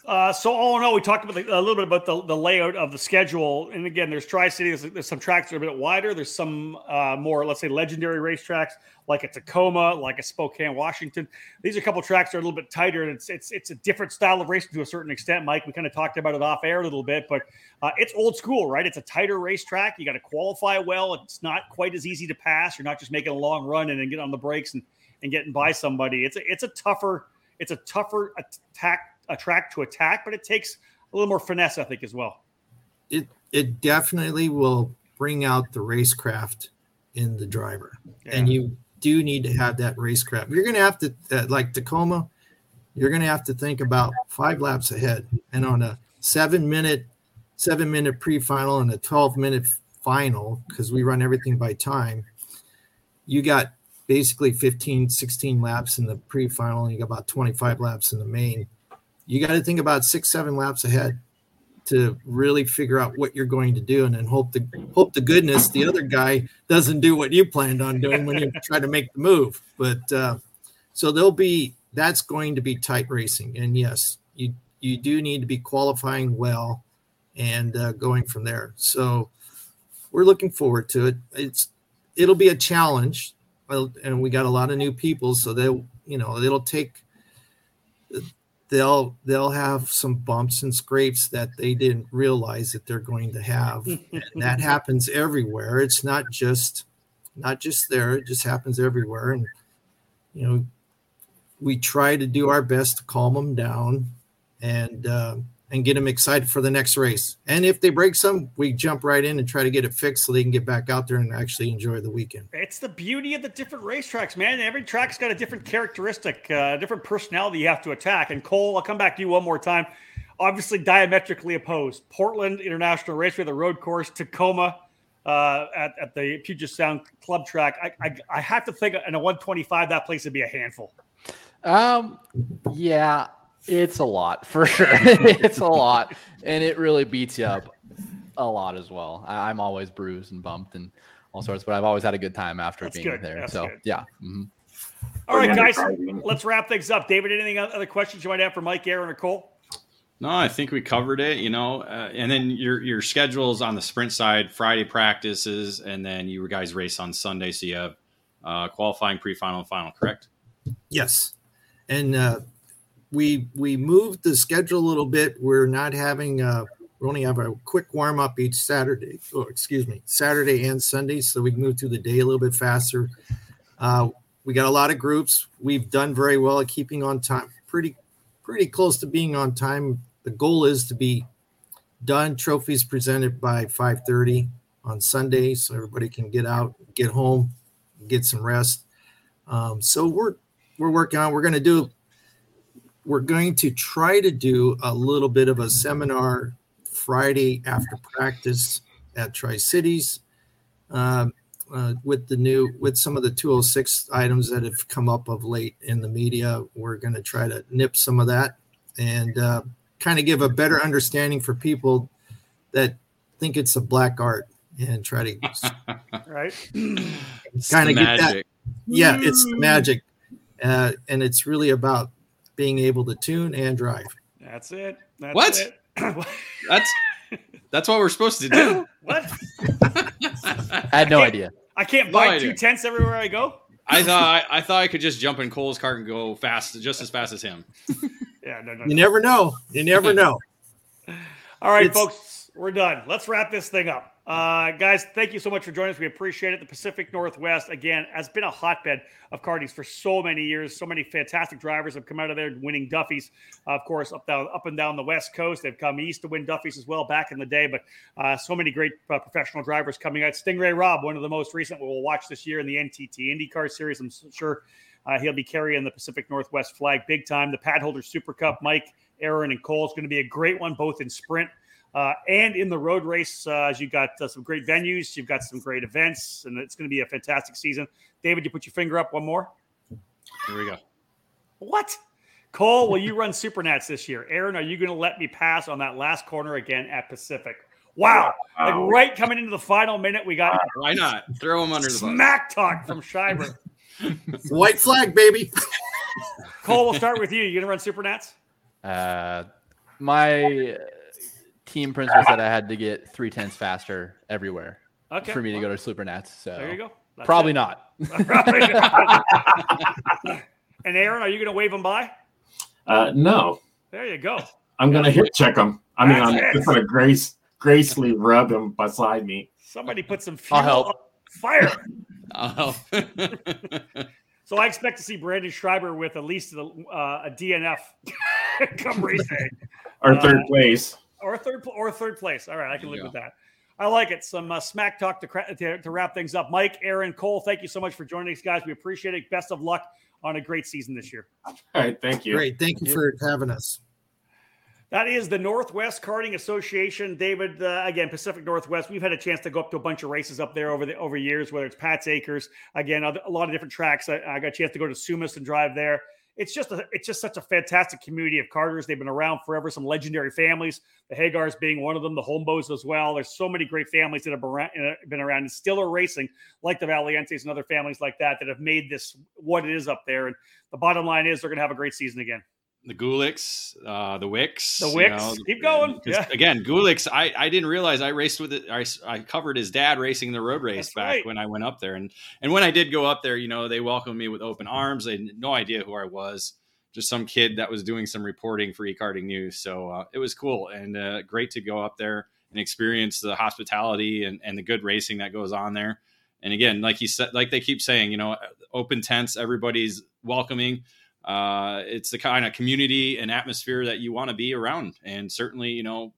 Speaker 1: Uh, so all in all, we talked about the, a little bit about the, the layout of the schedule. And again, there's Tri City. There's, some tracks that are a bit wider. There's some uh, more, let's say, legendary racetracks like a Tacoma, like a Spokane, Washington. These are a couple tracks that are a little bit tighter, and it's it's it's a different style of racing to a certain extent. Mike, we kind of talked about it off air a little bit, but uh, it's old school, right? It's a tighter racetrack. You got to qualify well. It's not quite as easy to pass. You're not just making a long run and then get on the brakes and and getting by somebody. It's a it's a tougher it's a tougher attack a track to attack, but it takes a little more finesse, I think, as well.
Speaker 5: It it definitely will bring out the racecraft in the driver, yeah. and you do need to have that racecraft. You're going to have to, uh, like Tacoma, you're going to have to think about five laps ahead, and on a seven minute seven minute pre-final and a 12 minute final because we run everything by time you got basically 15 16 laps in the pre-final and you got about 25 laps in the main you got to think about six, seven laps ahead to really figure out what you're going to do, and then hope the hope the goodness the other guy doesn't do what you planned on doing when you (laughs) try to make the move. But uh, so there'll be that's going to be tight racing, and yes, you you do need to be qualifying well and uh, going from there. So we're looking forward to it. It's it'll be a challenge, and we got a lot of new people, so they you know it'll take they'll they'll have some bumps and scrapes that they didn't realize that they're going to have. And that (laughs) happens everywhere. It's not just not just there. It just happens everywhere. And you know we try to do our best to calm them down. And uh, and get them excited for the next race. And if they break some, we jump right in and try to get it fixed so they can get back out there and actually enjoy the weekend.
Speaker 1: It's the beauty of the different racetracks, man. Every track's got a different characteristic, uh, different personality you have to attack. And Cole, I'll come back to you one more time. Obviously, diametrically opposed. Portland International Raceway, the road course, Tacoma uh, at, at the Puget Sound Club track. I, I, I have to think in a 125, that place would be a handful.
Speaker 3: Um, yeah, it's a lot (laughs) for sure. (laughs) it's a lot, and it really beats you up a lot as well. I, am always bruised and bumped and all sorts, but I've always had a good time after That's being good. there. That's so good. yeah. Mm-hmm.
Speaker 1: All right, guys, let's wrap things up. David, anything other questions you might have for Mike, Aaron, or Cole?
Speaker 2: No, I think we covered it. You know, uh, and then your your schedules on the sprint side: Friday practices, and then you guys race on Sunday. So you have uh, qualifying, pre-final, and final. Correct?
Speaker 5: Yes, and uh, we we moved the schedule a little bit. We're not having uh, we only have a quick warm up each Saturday. Oh, excuse me, Saturday and Sunday, so we can move through the day a little bit faster. Uh, we got a lot of groups. We've done very well at keeping on time, pretty pretty close to being on time. The goal is to be done. Trophies presented by 5:30 on Sunday, so everybody can get out, get home, get some rest. Um, so we're we're working on. We're going to do we're going to try to do a little bit of a seminar Friday after practice at Tri Cities um, uh, with the new with some of the 206 items that have come up of late in the media. We're going to try to nip some of that and uh, kind of give a better understanding for people that think it's a black art and try to (laughs)
Speaker 1: right
Speaker 5: kind of get that. Yeah, it's magic, uh, and it's really about being able to tune and drive.
Speaker 1: That's it. That's
Speaker 2: what?
Speaker 1: It. (laughs)
Speaker 2: that's that's what we're supposed to do. (laughs)
Speaker 1: what?
Speaker 3: I had no
Speaker 1: I
Speaker 3: idea.
Speaker 1: I can't buy two tents everywhere I go.
Speaker 2: I thought I, I, thought I could just jump in Cole's car and go fast, just as fast as him. (laughs)
Speaker 5: yeah, no, no, you no. never know. You never know.
Speaker 1: All right, it's, folks, we're done. Let's wrap this thing up. Uh, guys, thank you so much for joining us. We appreciate it. The Pacific Northwest, again, has been a hotbed of kartings for so many years. So many fantastic drivers have come out of there winning Duffys. Uh, of course, up down, up and down the West Coast, they've come east to win Duffys as well back in the day. But uh, so many great uh, professional drivers coming out. Sting Ray Robb, one of the most recent, we'll watch this year in the NTT IndyCar Series. I'm sure uh, he'll be carrying the Pacific Northwest flag big time. The Padholder Super Cup, Mike, Aaron, and Cole is going to be a great one, both in sprint uh, and in the road race, uh, you've got uh, some great venues, you've got some great events, and it's going to be a fantastic season. David, you put your finger up one more.
Speaker 2: Here we go.
Speaker 1: What? Cole, will you run Supernats this year? Aaron, are you going to let me pass on that last corner again at Pacific? Wow. Like right coming into the final minute, we got.
Speaker 2: Why not? Throw him under the
Speaker 1: Smack talk from Schreiber. (laughs)
Speaker 5: White flag, baby.
Speaker 1: Cole, we'll start with you. You going to run Supernats?
Speaker 3: Uh, my team principal said I had to get three tenths faster everywhere okay, for me well, to go to Super Nats. So
Speaker 1: there you go.
Speaker 3: That's probably, not. (laughs) (laughs)
Speaker 1: and Aaron, are you going to wave them by?
Speaker 4: Uh, no.
Speaker 1: There you go.
Speaker 4: I'm going to hit check them. I mean, I'm just going to grace, gracefully rub them beside me.
Speaker 1: Somebody put some fuel (laughs) I'll help. fire. I'll help. so I expect to see Brandon Schreiber with at least a, uh, a DNF come race day.
Speaker 4: Or third uh, place
Speaker 1: or third or third place. All right, I can live with that. I like it. Some uh, smack talk to, to, to wrap things up. Mike, Aaron, Cole, thank you so much for joining us, guys. We appreciate it. Best of luck on a great season this year.
Speaker 4: All right, thank you.
Speaker 5: Great, thank you for having us.
Speaker 1: That is the Northwest Karting Association. David, uh, again, Pacific Northwest. We've had a chance to go up to a bunch of races up there over the over years, whether it's Pat's Acres, again, a lot of different tracks. I, I got a chance to go to Sumas and drive there it's just a, it's just such a fantastic community of karters. They've been around forever. Some legendary families, the Hegars being one of them, the Holmboes as well. There's so many great families that have uh, been around and still are racing, like the Valientes and other families like that, that have made this what it is up there. And the bottom line is they're going to have a great season again
Speaker 2: the Gulicks, uh, the Wicks.
Speaker 1: The Wicks. You know, Keep going. Yeah.
Speaker 2: Again, Gulicks, I, I didn't realize I raced with it. I, I covered his dad racing the road race That's back right. when I went up there. And and when I did go up there, you know, they welcomed me with open arms. They had no idea who I was. Just some kid that was doing some reporting for e-karting news. So uh, it was cool and uh, great to go up there and experience the hospitality and, and the good racing that goes on there. And again, like you said, like they keep saying, you know, open tents, everybody's welcoming uh, it's the kind of community and atmosphere that you want to be around. And certainly, you know,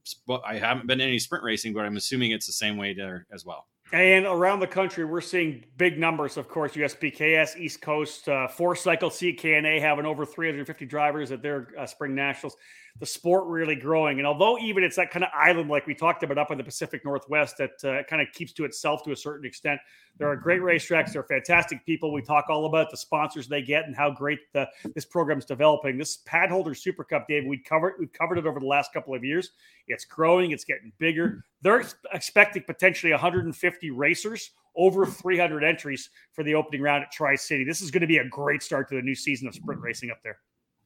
Speaker 2: I haven't been in any sprint racing, but I'm assuming it's the same way there as well.
Speaker 1: And around the country, we're seeing big numbers. Of course, USPKS, East Coast, uh, Four Cycle CKNA having over 350 drivers at their uh, spring nationals the sport really growing. And although even it's that kind of island like we talked about up in the Pacific Northwest that uh, kind of keeps to itself to a certain extent, there are great racetracks. There are fantastic people. We talk all about the sponsors they get and how great the, this program's developing. This Padholder Super Cup, Dave, we covered we've covered it over the last couple of years. It's growing. It's getting bigger. They're expecting potentially 150 racers over 300 entries for the opening round at Tri City. This is going to be a great start to the new season of sprint racing up there.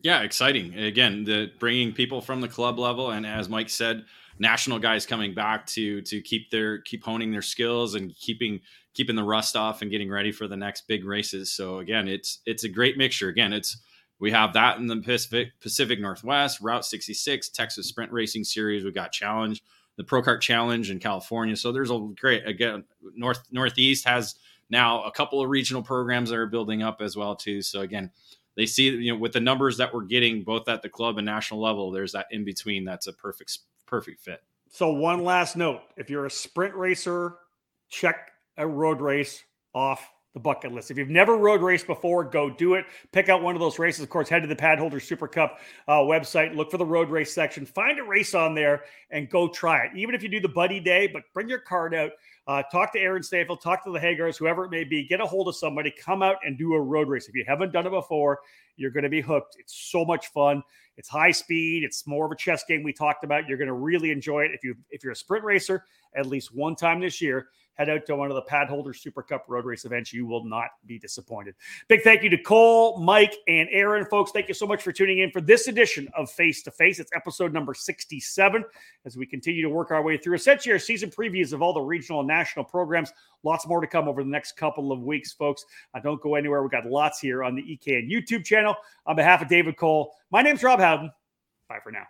Speaker 2: Yeah, exciting. Again, the bringing people from the club level, and as Mike said, national guys coming back to to keep their keep honing their skills and keeping keeping the rust off and getting ready for the next big races. So again, it's it's a great mixture. Again, it's we have that in the Pacific Pacific Northwest, Route 66, Texas Sprint Racing Series. We got Challenge, the Pro Kart Challenge in California. So there's a great again North Northeast has now a couple of regional programs that are building up as well too. So again, they see you know with the numbers that we're getting both at the club and national level there's that in between that's a perfect perfect fit
Speaker 1: so one last note if you're a sprint racer check a road race off the bucket list. If you've never road raced before, go do it. Pick out one of those races. Of course, head to the Padholder Super Cup uh, website, look for the road race section, find a race on there, and go try it. Even if you do the buddy day, but bring your kart out. Uh, talk to Aaron Staple, talk to the Hegars, whoever it may be. Get a hold of somebody, come out and do a road race. If you haven't done it before, you're going to be hooked. It's so much fun. It's high speed. It's more of a chess game we talked about. You're going to really enjoy it. If you if you're a sprint racer, at least one time this year, head out to one of the Padholder Super Cup road race events. You will not be disappointed. Big thank you to Cole, Mike, and Aaron, folks. Thank you so much for tuning in for this edition of Face to Face. It's episode number 67 as we continue to work our way through essentially our season previews of all the regional and national programs. Lots more to come over the next couple of weeks, folks. Uh, don't go anywhere. We've got lots here on the EKN YouTube channel. On behalf of David Cole, my name's Rob Howden. Bye for now.